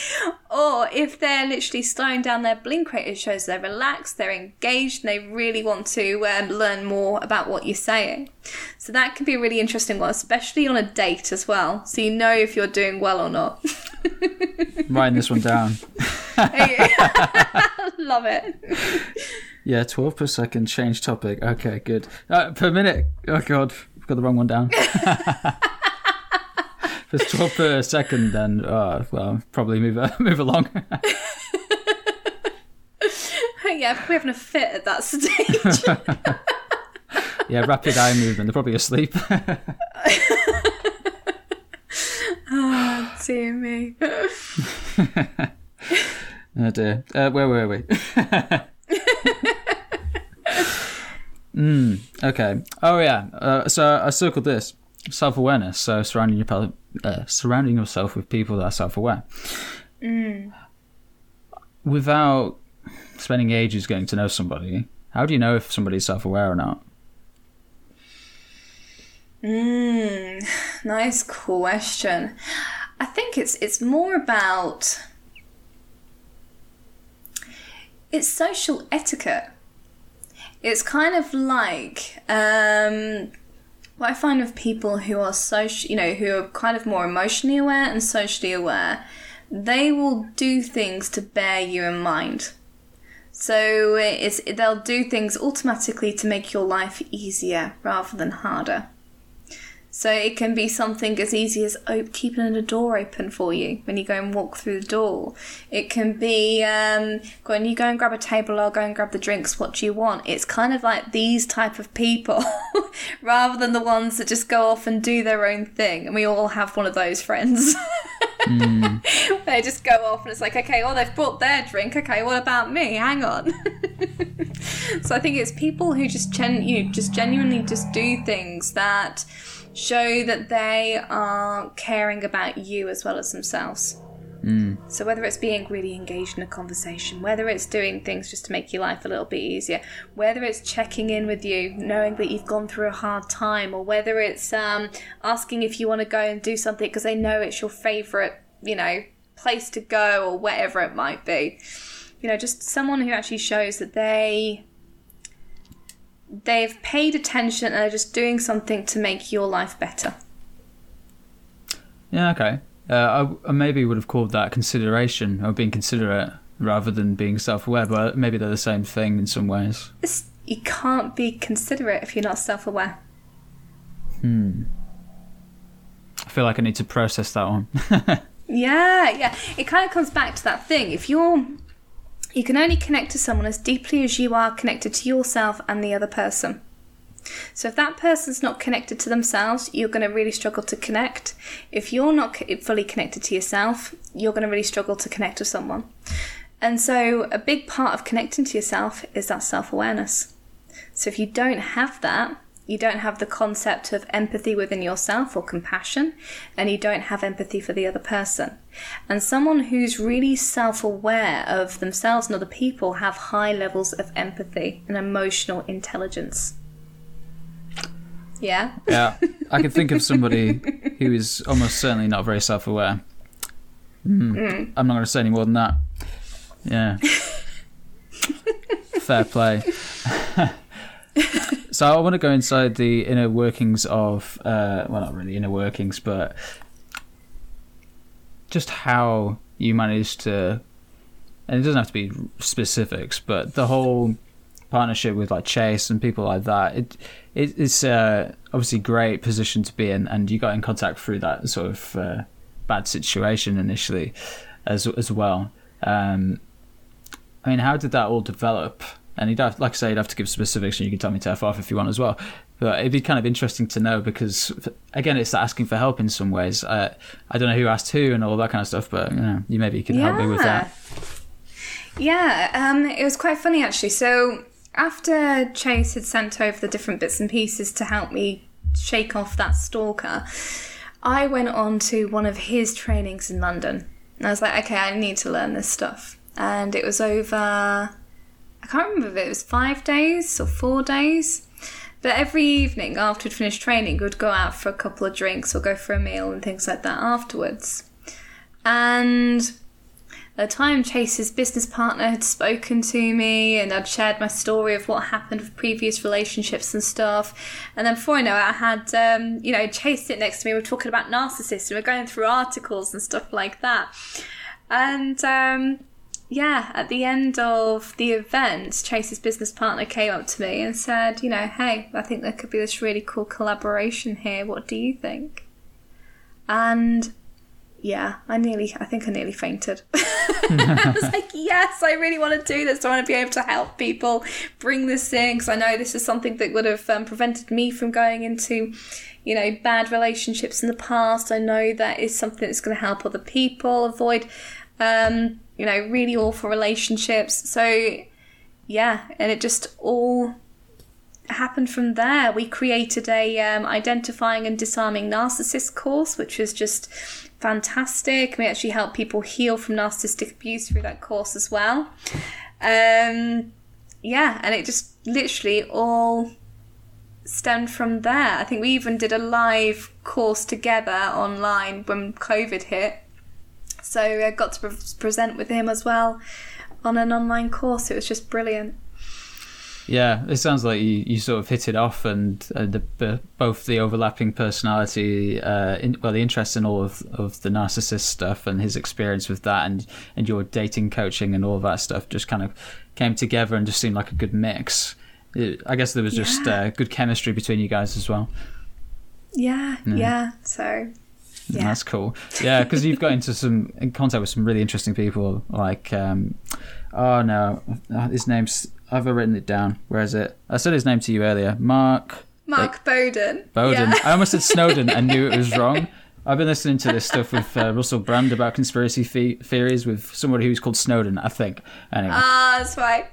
Or if they're literally slowing down their blink rate, it shows they're relaxed, they're engaged, and they really want to um, learn more about what you're saying. So that can be a really interesting one, especially on a date as well. So you know if you're doing well or not. *laughs*
writing this one down. *laughs*
Love it.
Yeah, 12 per second, change topic. Okay, good. Uh, per minute. Oh, God, I've got the wrong one down. *laughs* *laughs* if it's 12 per second, then, uh, well, probably move, uh, *laughs* move along. *laughs*
yeah, we're having a fit at that stage.
yeah, rapid eye movement. They're probably asleep.
oh, dear me.
oh, dear. Uh, where were we? mm, okay. Oh yeah. Uh, so I circled this self awareness. So surrounding your uh, surrounding yourself with people that are self aware.
Mm.
Without spending ages getting to know somebody, how do you know if somebody's self aware or not?
Mm, nice question. I think it's it's more about it's social etiquette. It's kind of like um, what I find with people who are social, you know, who are kind of more emotionally aware and socially aware. They will do things to bear you in mind. So it's they'll do things automatically to make your life easier rather than harder. So it can be something as easy as op- keeping a door open for you when you go and walk through the door. It can be um, when you go and grab a table or go and grab the drinks. What do you want? It's kind of like these type of people, *laughs* rather than the ones that just go off and do their own thing. And we all have one of those friends. mm. *laughs* they just go off and it's like, okay, well they've brought their drink. Okay, what about me? Hang on. *laughs* so I think it's people who just gen- you know, just genuinely just do things that show that they are caring about you as well as themselves.
Mm.
So whether it's being really engaged in a conversation, whether it's doing things just to make your life a little bit easier, whether it's checking in with you, knowing that you've gone through a hard time, or whether it's um, asking if you want to go and do something because they know it's your favorite, you know, place to go or whatever it might be. You know, just someone who actually shows that they they've paid attention and are just doing something to make your life better.
Yeah, okay. Uh, I, I, maybe would have called that consideration or being considerate rather than being self-aware, but maybe they're the same thing in some ways.
It's, you can't be considerate if you're not self-aware.
Hmm. I feel like I need to process that one. *laughs*
yeah, yeah. It kind of comes back to that thing. If you're you can only connect to someone as deeply as you are connected to yourself and the other person. So if that person's not connected to themselves, you're going to really struggle to connect. If you're not fully connected to yourself, you're going to really struggle to connect with someone. And so a big part of connecting to yourself is that self awareness. So if you don't have that, you don't have the concept of empathy within yourself or compassion, and you don't have empathy for the other person. And someone who's really self aware of themselves and other people have high levels of empathy and emotional intelligence. Yeah?
Yeah. *laughs* I can think of somebody who is almost certainly not very self aware. Mm. Mm. I'm not going to say any more than that. Yeah. *laughs* Fair play. *laughs* so I want to go inside the inner workings of, uh, well, not really inner workings, but just how you managed to, and it doesn't have to be specifics, but the whole partnership with like Chase and people like that, it, it it's uh, obviously great position to be in, and you got in contact through that sort of uh, bad situation initially, as as well. Um, I mean, how did that all develop? And you'd have, like I say, you'd have to give specifics, and you can tell me to f off if you want as well. But it'd be kind of interesting to know because, again, it's asking for help in some ways. Uh, I don't know who asked who and all that kind of stuff, but you know, you maybe you could yeah. help me with that.
Yeah, um, it was quite funny actually. So after Chase had sent over the different bits and pieces to help me shake off that stalker, I went on to one of his trainings in London. And I was like, okay, I need to learn this stuff. And it was over can't remember if it was five days or four days. But every evening after we'd finished training, we'd go out for a couple of drinks or go for a meal and things like that afterwards. And at the time, Chase's business partner had spoken to me and I'd shared my story of what happened with previous relationships and stuff. And then before I know it, I had, um, you know, Chase sit next to me. We are talking about narcissists and we are going through articles and stuff like that. And um, yeah, at the end of the event, Chase's business partner came up to me and said, you know, hey, I think there could be this really cool collaboration here. What do you think? And yeah, I nearly, I think I nearly fainted. *laughs* I was like, yes, I really want to do this. I want to be able to help people bring this in because I know this is something that would have um, prevented me from going into, you know, bad relationships in the past. I know that is something that's going to help other people avoid um, you know, really awful relationships. So, yeah, and it just all happened from there. We created a um, identifying and disarming narcissist course, which was just fantastic. We actually help people heal from narcissistic abuse through that course as well. Um, yeah, and it just literally all stemmed from there. I think we even did a live course together online when COVID hit. So I got to pre- present with him as well on an online course. It was just brilliant.
Yeah, it sounds like you, you sort of hit it off, and uh, the, the, both the overlapping personality, uh, in, well, the interest in all of, of the narcissist stuff and his experience with that, and and your dating coaching and all of that stuff just kind of came together and just seemed like a good mix. It, I guess there was just
Yeah.
uh, good chemistry between you guys as well.
Yeah, yeah. So, yeah.
That's cool. Yeah, because you've got into some in contact with some really interesting people. Like, um, oh no, his name's. I've written it down. Where is it? I said his name to you earlier. Mark
Mark Bowden.
Bowden.
Yeah.
I almost said Snowden and knew it was *laughs* wrong. I've been listening to this stuff with uh, Russell Brand about conspiracy the- theories with somebody who's called Snowden, I think. Anyway,
Ah, that's right.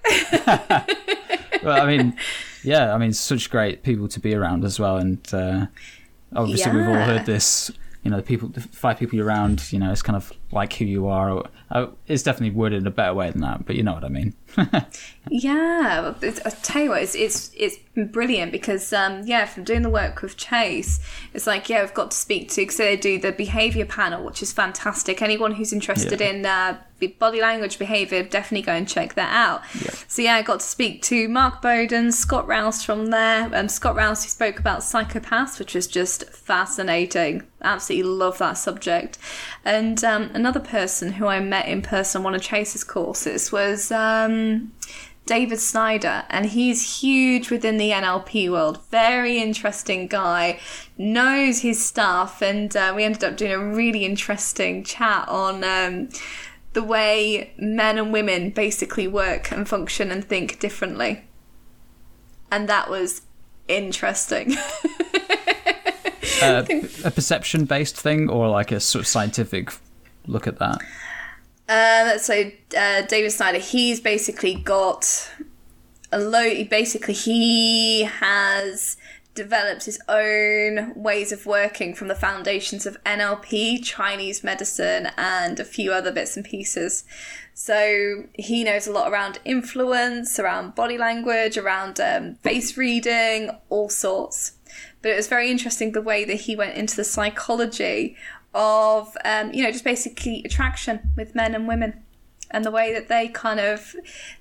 *laughs*
well, I mean, yeah, I mean, such great people to be around as well, and uh, obviously we've all heard this. You know, the people, the five people you're around. You know, it's kind of like who you are. Uh, it's definitely worded in a better way than that, but you know what I mean. *laughs*
Yeah, it's, I tell you what, it's it's it's brilliant because um, yeah, from doing the work with Chase, it's like yeah, we've got to speak to because they do the behaviour panel, which is fantastic. Anyone who's interested
Yeah.
in uh, body language behaviour, definitely go and check that out. So yeah, I got to speak to Mark Bowden, Scott Rouse from there, and Scott Rouse who spoke about psychopaths, which was just fascinating. Absolutely love that subject. And um, another person who I met in person on one of Chase's courses was. Um, David Snyder, and he's huge within the NLP world. Very interesting guy, knows his stuff, and uh, we ended up doing a really interesting chat on um, the way men and women basically work and function and think differently. And that was interesting. *laughs*
Uh, a perception based thing, or like a sort of scientific look at that.
Um, so uh, David Snyder, he's basically got a low. Basically, he has developed his own ways of working from the foundations of NLP, Chinese medicine, and a few other bits and pieces. So he knows a lot around influence, around body language, around um, face reading, all sorts. But it was very interesting the way that he went into the psychology of, um, you know, just basically attraction with men and women. And the way that they kind of,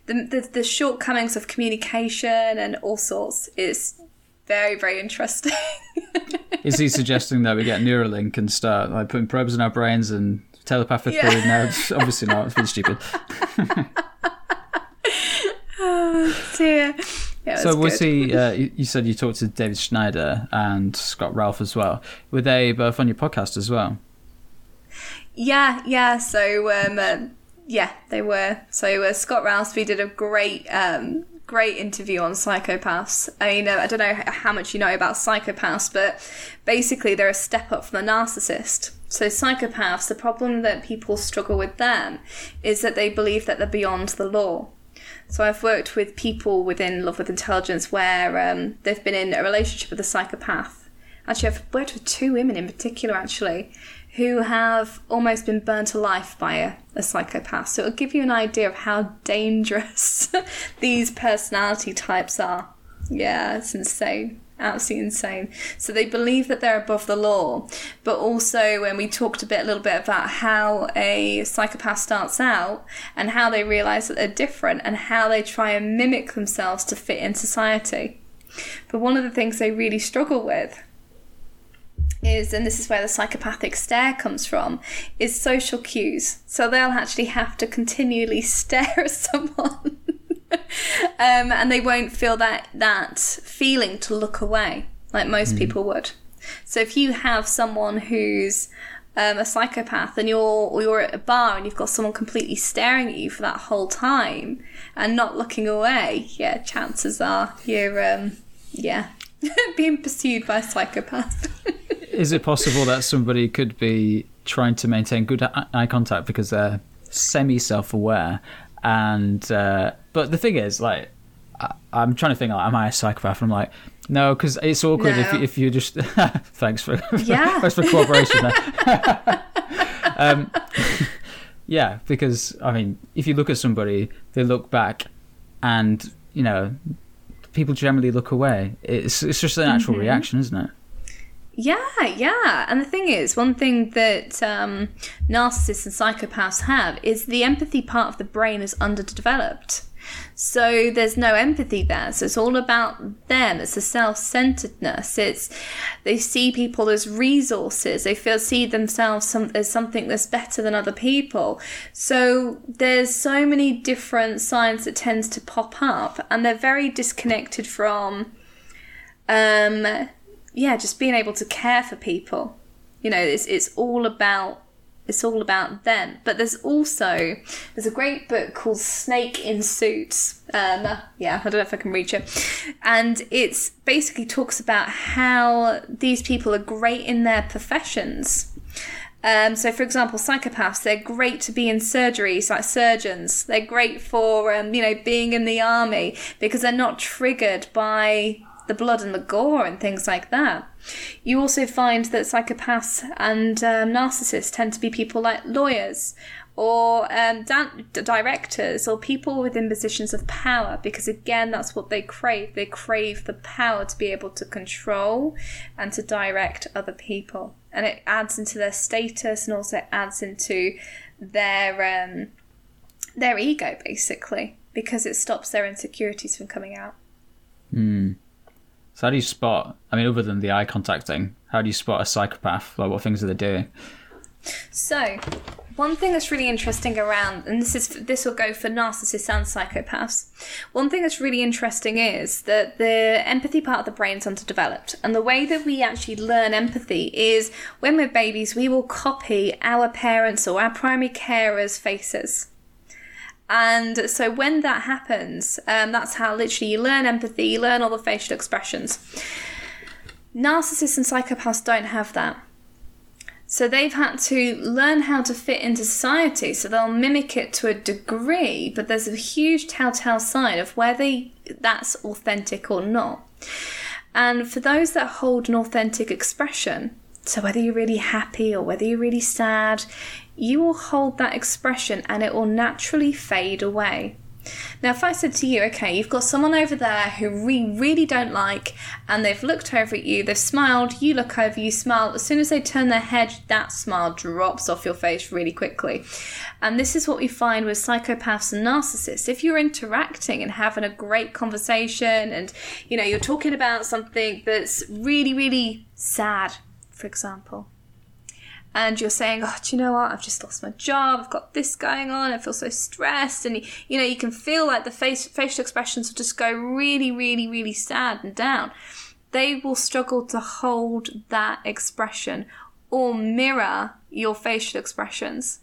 the, the, the shortcomings of communication and all sorts is very, very interesting. *laughs*
Is he suggesting that we get Neuralink and start like putting probes in our brains and telepathically?
Yeah.
No, it's obviously not. It's been stupid. *laughs*
oh Dear. Yeah,
So was
good.
he? *laughs* Uh, you said you talked to David Snyder and Scott Ralph as well. Were they both on your podcast as well?
Yeah, yeah. So, um, uh, yeah, they were. So uh, Scott Ralph, we did a great, um, great interview on psychopaths. I mean, uh, I don't know how much you know about psychopaths, but basically they're a step up from the narcissist. So psychopaths, the problem that people struggle with them is that they believe that they're beyond the law. So I've worked with people within Love with Intelligence where um, they've been in a relationship with a psychopath. Actually, I've worked with two women in particular, actually, who have almost been burnt to life by a, a psychopath. So it'll give you an idea of how dangerous *laughs* these personality types are. Yeah, it's insane. Absolutely insane. So they believe that they're above the law, but also when we talked a bit, a little bit about how a psychopath starts out and how they realize that they're different and how they try and mimic themselves to fit in society. But one of the things they really struggle with is, and this is where the psychopathic stare comes from, is social cues. So they'll actually have to continually *laughs* stare at someone. Um, and they won't feel that that feeling to look away like most people would. So if you have someone who's um, a psychopath and you're or you're at a bar and you've got someone completely staring at you for that whole time and not looking away, yeah, chances are you're um, yeah *laughs* being pursued by a psychopath. *laughs*
Is it possible that somebody could be trying to maintain good eye contact because they're semi self-aware, and uh, but the thing is, like, I, I'm trying to think, like, am I a psychopath? And I'm like, no, because it's awkward if
No.
you, if you just *laughs* thanks for
Yeah. *laughs*
thanks for cooperation. there. *laughs* um, yeah, because I mean, if you look at somebody, they look back, and you know, people generally look away. It's it's just a
Mm-hmm.
natural reaction, isn't it?
Yeah, yeah. And the thing is, one thing that um, narcissists and psychopaths have is the empathy part of the brain is underdeveloped. So there's no empathy there. So it's all about them. It's a self-centeredness. It's they see people as resources. They feel see themselves some, as something that's better than other people. So there's so many different signs that tends to pop up, and they're very disconnected from, um, yeah, just being able to care for people. You know, it's it's all about it's all about them. But there's also there's a great book called Snake in Suits. Um, yeah, I don't know if I can reach it, and it's basically talks about how these people are great in their professions. Um, so, for example, psychopaths, they're great to be in surgeries, like surgeons. They're great for, um, you know, being in the army because they're not triggered by the blood and the gore and things like that. You also find that psychopaths and um, narcissists tend to be people like lawyers or um, directors or people within positions of power because again that's what they crave. They crave the power to be able to control and to direct other people. And it adds into their status and also adds into their um, their ego basically because it stops their insecurities from coming out.
Mm. So how do you spot? I mean, other than the eye contact thing, how do you spot a psychopath? Like, what things are they doing?
So, one thing that's really interesting around, and this is this will go for narcissists and psychopaths. One thing that's really interesting is that the empathy part of the brain is underdeveloped, and the way that we actually learn empathy is when we're babies, we will copy our parents or our primary carers' faces. And so when that happens, um, that's how literally you learn empathy, you learn all the facial expressions. Narcissists and psychopaths don't have that. So they've had to learn how to fit into society. So they'll mimic it to a degree, but there's a huge telltale sign of whether that's authentic or not. And for those that hold an authentic expression, so whether you're really happy or whether you're really sad, you will hold that expression and it will naturally fade away. Now, if I said to you, okay, you've got someone over there who we really don't like, and they've looked over at you, they've smiled, you look over, you smile, as soon as they turn their head, that smile drops off your face really quickly. And this is what we find with psychopaths and narcissists. If you're interacting and having a great conversation, and you know, you're talking about something that's really, really sad, for example, and you're saying, oh, do you know what? I've just lost my job. I've got this going on. I feel so stressed. And, you know, you can feel like the face, facial expressions will just go really, really, really sad and down. They will struggle to hold that expression or mirror your facial expressions.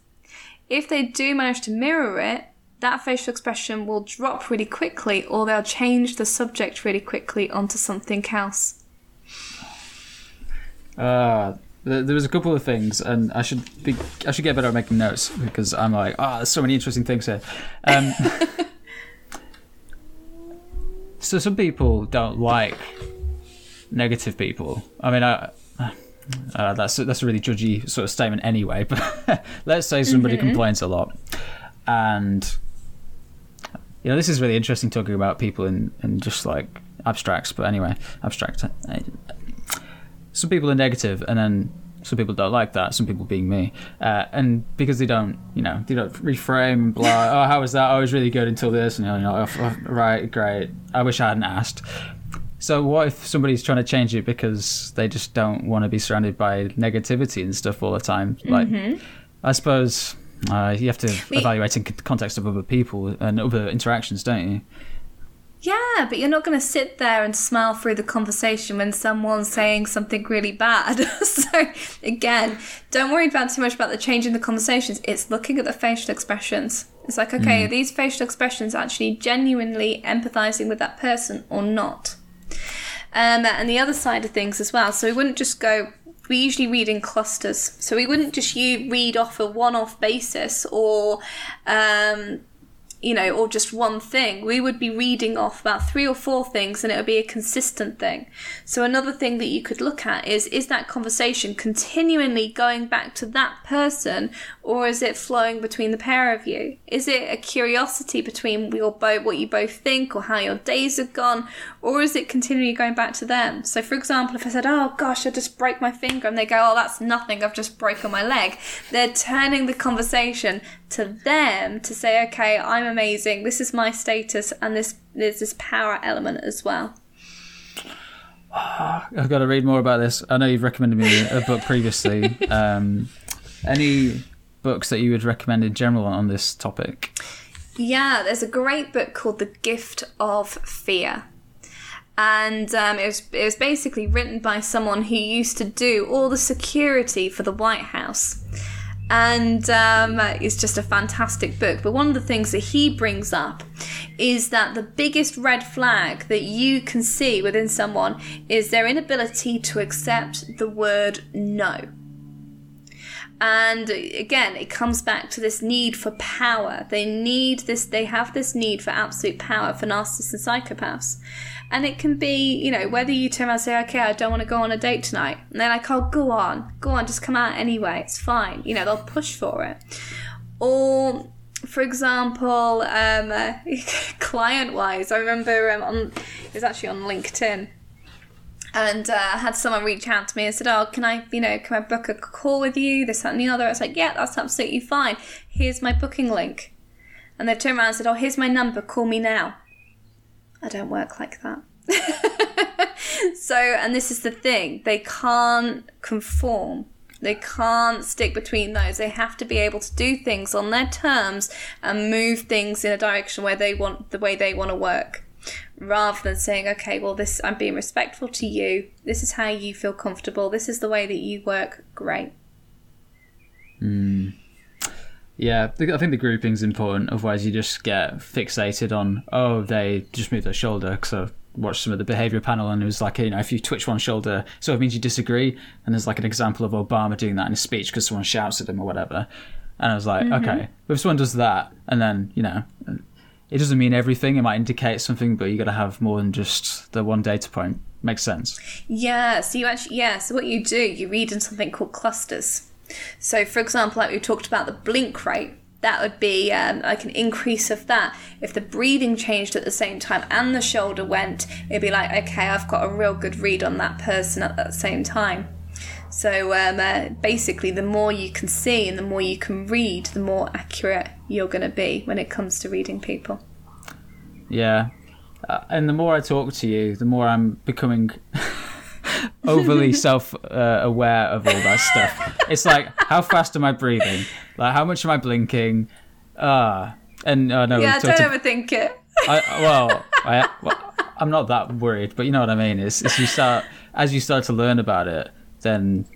If they do manage to mirror it, that facial expression will drop really quickly or they'll change the subject really quickly onto something else.
Uh, there was a couple of things, and I should be I should get better at making notes because I'm like, ah, oh, there's so many interesting things here. Um, *laughs* so some people don't like negative people. I mean, I, uh, that's that's a really judgy sort of statement anyway. But *laughs* let's say somebody mm-hmm. complains a lot, and you know, this is really interesting talking about people in in just like abstracts. But anyway, abstract some people are negative, and then some people don't like that. Some people being me, uh, and because they don't, you know, they don't reframe. Blah. oh, how was that? Oh, it was really good until this, and you know, oh, oh, right, great. I wish I hadn't asked. So what if somebody's trying to change it because they just don't want to be surrounded by negativity and stuff all the time? Like, mm-hmm. I suppose uh, you have to evaluate in context of other people and other interactions, don't you?
Yeah, but you're not going to sit there and smile through the conversation when someone's saying something really bad. *laughs* so, again, don't worry about too much about the change in the conversations. It's looking at the facial expressions. It's like, okay, mm. are these facial expressions actually genuinely empathizing with that person or not? Um, and the other side of things as well. So, we wouldn't just go, we usually read in clusters. So, we wouldn't just you read off a one off basis or. Um, you know, or just one thing. We would be reading off about three or four things and it would be a consistent thing. So another thing that you could look at is is that conversation continually going back to that person or is it flowing between the pair of you? Is it a curiosity between your both what you both think or how your days have gone or is it continually going back to them? So for example, if I said, "Oh gosh, I just broke my finger," and they go, "Oh, that's nothing. I've just broken my leg." They're turning the conversation to them to say, "Okay, I'm amazing. This is my status, and this there's this power element as well.
I've got to read more about this. I know you've recommended me a book previously. *laughs* Um, any books that you would recommend in general on this topic?
Yeah, there's a great book called The Gift of Fear. And um, it, was, it was basically written by someone who used to do all the security for the White House. And um, it's just a fantastic book. But one of the things that he brings up is that the biggest red flag that you can see within someone is their inability to accept the word no. And again, it comes back to this need for power. They need this, they have this need for absolute power for narcissists and psychopaths. And it can be, you know, whether you turn around and say, okay, I don't want to go on a date tonight. And they're like, oh, go on, go on, just come out anyway, it's fine. You know, they'll push for it. Or, for example, um, *laughs* client wise, I remember um, on, it was actually on LinkedIn and uh, had someone reach out to me and said, "Oh, can I, you know, can I book a call with you? This, that, and the other." I was like, "Yeah, that's absolutely fine. Here's my booking link." And they turned around and said, "Oh, here's my number. Call me now." I don't work like that. *laughs* so, and this is the thing: they can't conform. They can't stick between those. They have to be able to do things on their terms and move things in a direction where they want the way they want to work rather than saying, okay, well, this I'm being respectful to you. This is how you feel comfortable. This is the way that you work. Great.
Mm. Yeah, I think the grouping is important. Otherwise, you just get fixated on, oh, they just moved their shoulder. Because I watched some of the behavior panel, and it was like, you know, if you twitch one shoulder, so it means you disagree. And there's like an example of Obama doing that in a speech because someone shouts at him or whatever. And I was like, mm-hmm. okay, but if someone does that, and then you know, it doesn't mean everything. It might indicate something, but you got to have more than just the one data point. Makes sense.
Yeah. So you actually, yeah. So what you do, you read in something called clusters. So, for example, like we talked about the blink rate, that would be um, like an increase of that. If the breathing changed at the same time and the shoulder went, it'd be like, okay, I've got a real good read on that person at that same time. So um, uh, basically, the more you can see and the more you can read, the more accurate you're going to be when it comes to reading people.
Yeah. Uh, and the more I talk to you, the more I'm becoming *laughs* *laughs* overly self uh, aware of all that stuff. It's like, how fast am I breathing? Like, how much am I blinking? Ah. Uh, and uh, no,
yeah, don't overthink it.
I, *laughs* well, I, well, I'm not that worried, but you know what I mean. It's you start as you start to learn about it then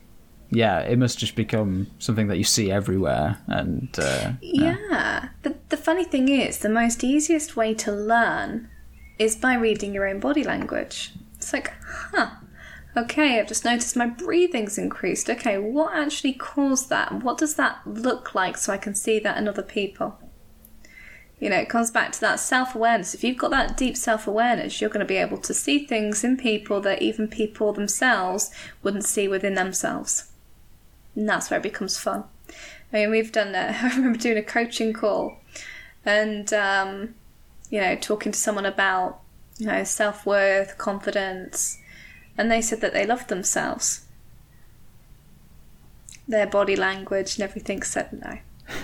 yeah, it must just become something that you see everywhere. And uh,
yeah, yeah. The the funny thing is, the most easiest way to learn is by reading your own body language. It's like, huh. Okay, I've just noticed my breathing's increased. Okay, what actually caused that? What does that look like so I can see that in other people? You know, it comes back to that self awareness. If you've got that deep self awareness, you're going to be able to see things in people that even people themselves wouldn't see within themselves. And that's where it becomes fun. I mean, we've done, that. *laughs* I remember doing a coaching call and, um, you know, talking to someone about, you know, self worth, confidence, and they said that they loved themselves. Their body language and everything said no. *laughs*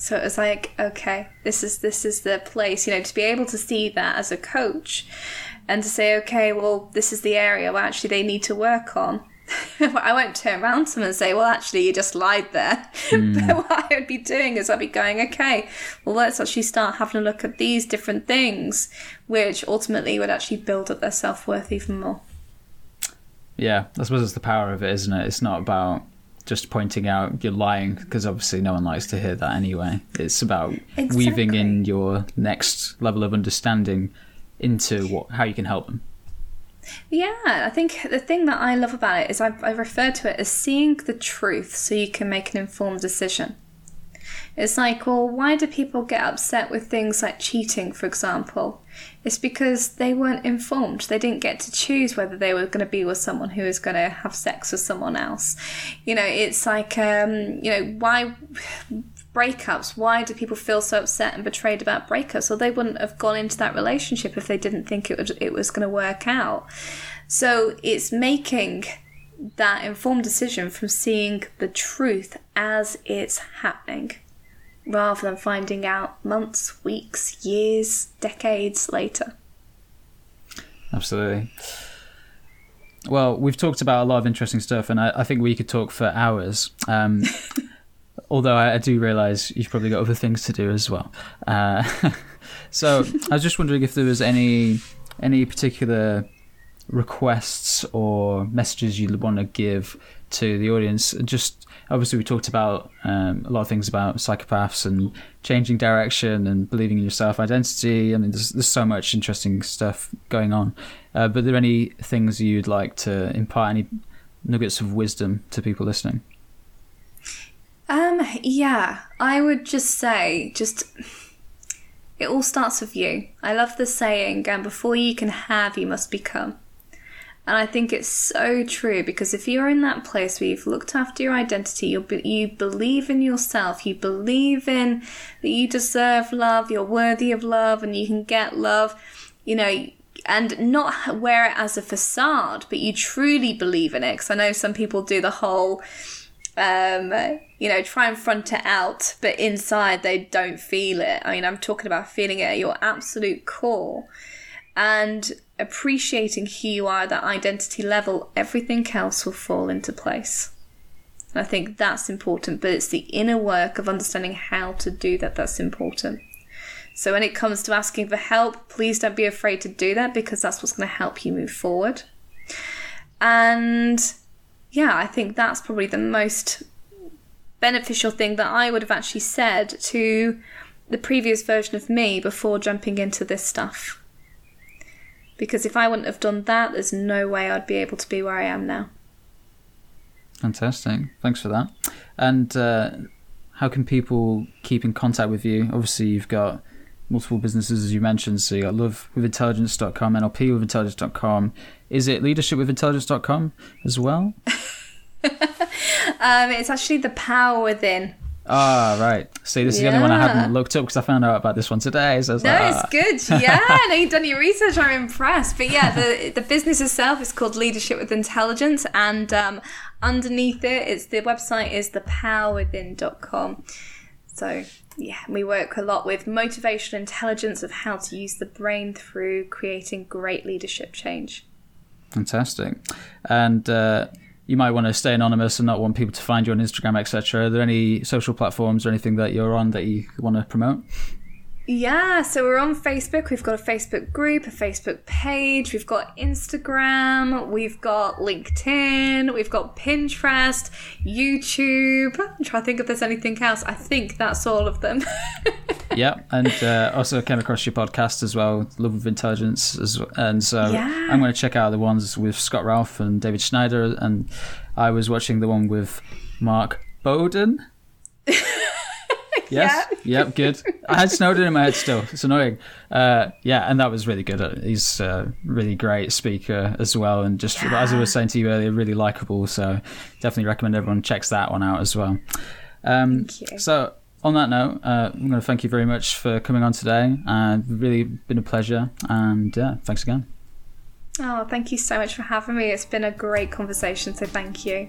So it was like, okay, this is this is the place, you know, to be able to see that as a coach and to say, okay, well, this is the area where actually they need to work on. *laughs* I won't turn around to them and say, well, actually, you just lied there. Mm. *laughs* but what I would be doing is I'd be going, okay, well, let's actually start having a look at these different things, which ultimately would actually build up their self worth even more.
Yeah, I suppose it's the power of it, isn't it? It's not about just pointing out you're lying because obviously no one likes to hear that anyway. It's about exactly. weaving in your next level of understanding into what how you can help them.
Yeah, I think the thing that I love about it is I, I refer to it as seeing the truth so you can make an informed decision. It's like, well, why do people get upset with things like cheating, for example? It's because they weren't informed. They didn't get to choose whether they were going to be with someone who was going to have sex with someone else. You know, it's like, um, you know, why *sighs* breakups? Why do people feel so upset and betrayed about breakups? Well, they wouldn't have gone into that relationship if they didn't think it, would, it was going to work out. So it's making that informed decision from seeing the truth as it's happening rather than finding out months, weeks, years, decades later.
Absolutely. Well, we've talked about a lot of interesting stuff, and I, I think we could talk for hours. Um, *laughs* although I, I do realise you've probably got other things to do as well. Uh, *laughs* so I was just wondering if there was any any particular requests or messages you'd want to give to the audience. Just obviously, we talked about um, a lot of things about psychopaths and changing direction and believing in your self identity. I mean, there's, there's so much interesting stuff going on. Uh, but are there any things you'd like to impart, any nuggets of wisdom to people listening?
Um, yeah, I would just say, just it all starts with you. I love the saying, and before you can have, you must become. And I think it's so true because if you're in that place where you've looked after your identity, you you believe in yourself, you believe in that you deserve love, you're worthy of love, and you can get love, you know, and not wear it as a facade, but you truly believe in it. Because I know some people do the whole, um, you know, try and front it out, but inside they don't feel it. I mean, I'm talking about feeling it at your absolute core and appreciating who you are at that identity level, everything else will fall into place. I think that's important, but it's the inner work of understanding how to do that that's important. So when it comes to asking for help, please don't be afraid to do that because that's what's going to help you move forward. And yeah, I think that's probably the most beneficial thing that I would have actually said to the previous version of me before jumping into this stuff. Because if I wouldn't have done that, there's no way I'd be able to be where I am now.
Fantastic. Thanks for that. And uh, how can people keep in contact with you? Obviously, you've got multiple businesses, as you mentioned. So you got lovewithintelligence.com, nlpwithintelligence.com. Is it leadershipwithintelligence.com as well? *laughs*
um, it's actually the power within.
Ah, right. See, this is yeah. the only one I haven't looked up because I found out about this one today. So
no,
like,
ah. it's good. *laughs* Yeah, no, you've done your research. I'm impressed. But yeah, the the business itself is called Leadership with Intelligence, and um, underneath it, it's the website is thepowerwithin.com. So yeah, we work a lot with motivational intelligence of how to use the brain through creating great leadership change.
Fantastic. And uh, you might want to stay anonymous and not want people to find you on Instagram, etc. Are there any social platforms or anything that you're on that you want to promote?
Yeah, so we're on Facebook. We've got a Facebook group, a Facebook page. We've got Instagram. We've got LinkedIn. We've got Pinterest, YouTube. I'm trying to think if there's anything else. I think that's all of them. *laughs*
yeah, and uh, also came across your podcast as well, Love of Intelligence, as well. and so yeah. I'm going to check out the ones with Scott Ralph and David Snyder. And I was watching the one with Mark Bowden. *laughs* Yes. Yeah. yep. Good. I had Snowden in my head still. It's annoying. Uh, yeah, and that was really good. He's a really great speaker as well, and just yeah. as I was saying to you earlier, really likable. So definitely recommend everyone checks that one out as well. Um, thank you. So on that note, uh, I'm going to thank you very much for coming on today. Uh, really been a pleasure, and yeah, thanks again.
Oh, thank you so much for having me. It's been a great conversation, so thank you.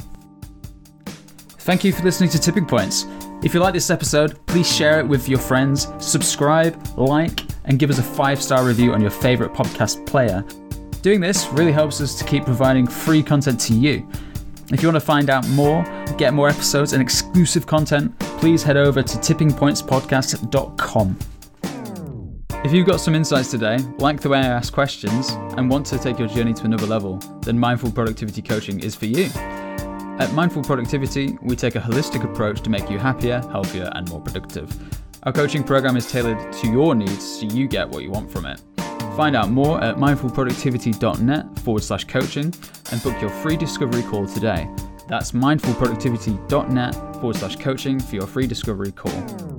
Thank you for listening to Tipping Points. If you like this episode, please share it with your friends, subscribe, like, and give us a five star review on your favourite podcast player. Doing this really helps us to keep providing free content to you. If you want to find out more, get more episodes and exclusive content, please head over to tippingpointspodcast.com. If you've got some insights today, like the way I ask questions, and want to take your journey to another level, then Mindful Productivity Coaching is for you. At Mindful Productivity, we take a holistic approach to make you happier, healthier, and more productive. Our coaching program is tailored to your needs so you get what you want from it. Find out more at mindfulproductivity.net forward slash coaching and book your free discovery call today. That's mindfulproductivity.net forward slash coaching for your free discovery call.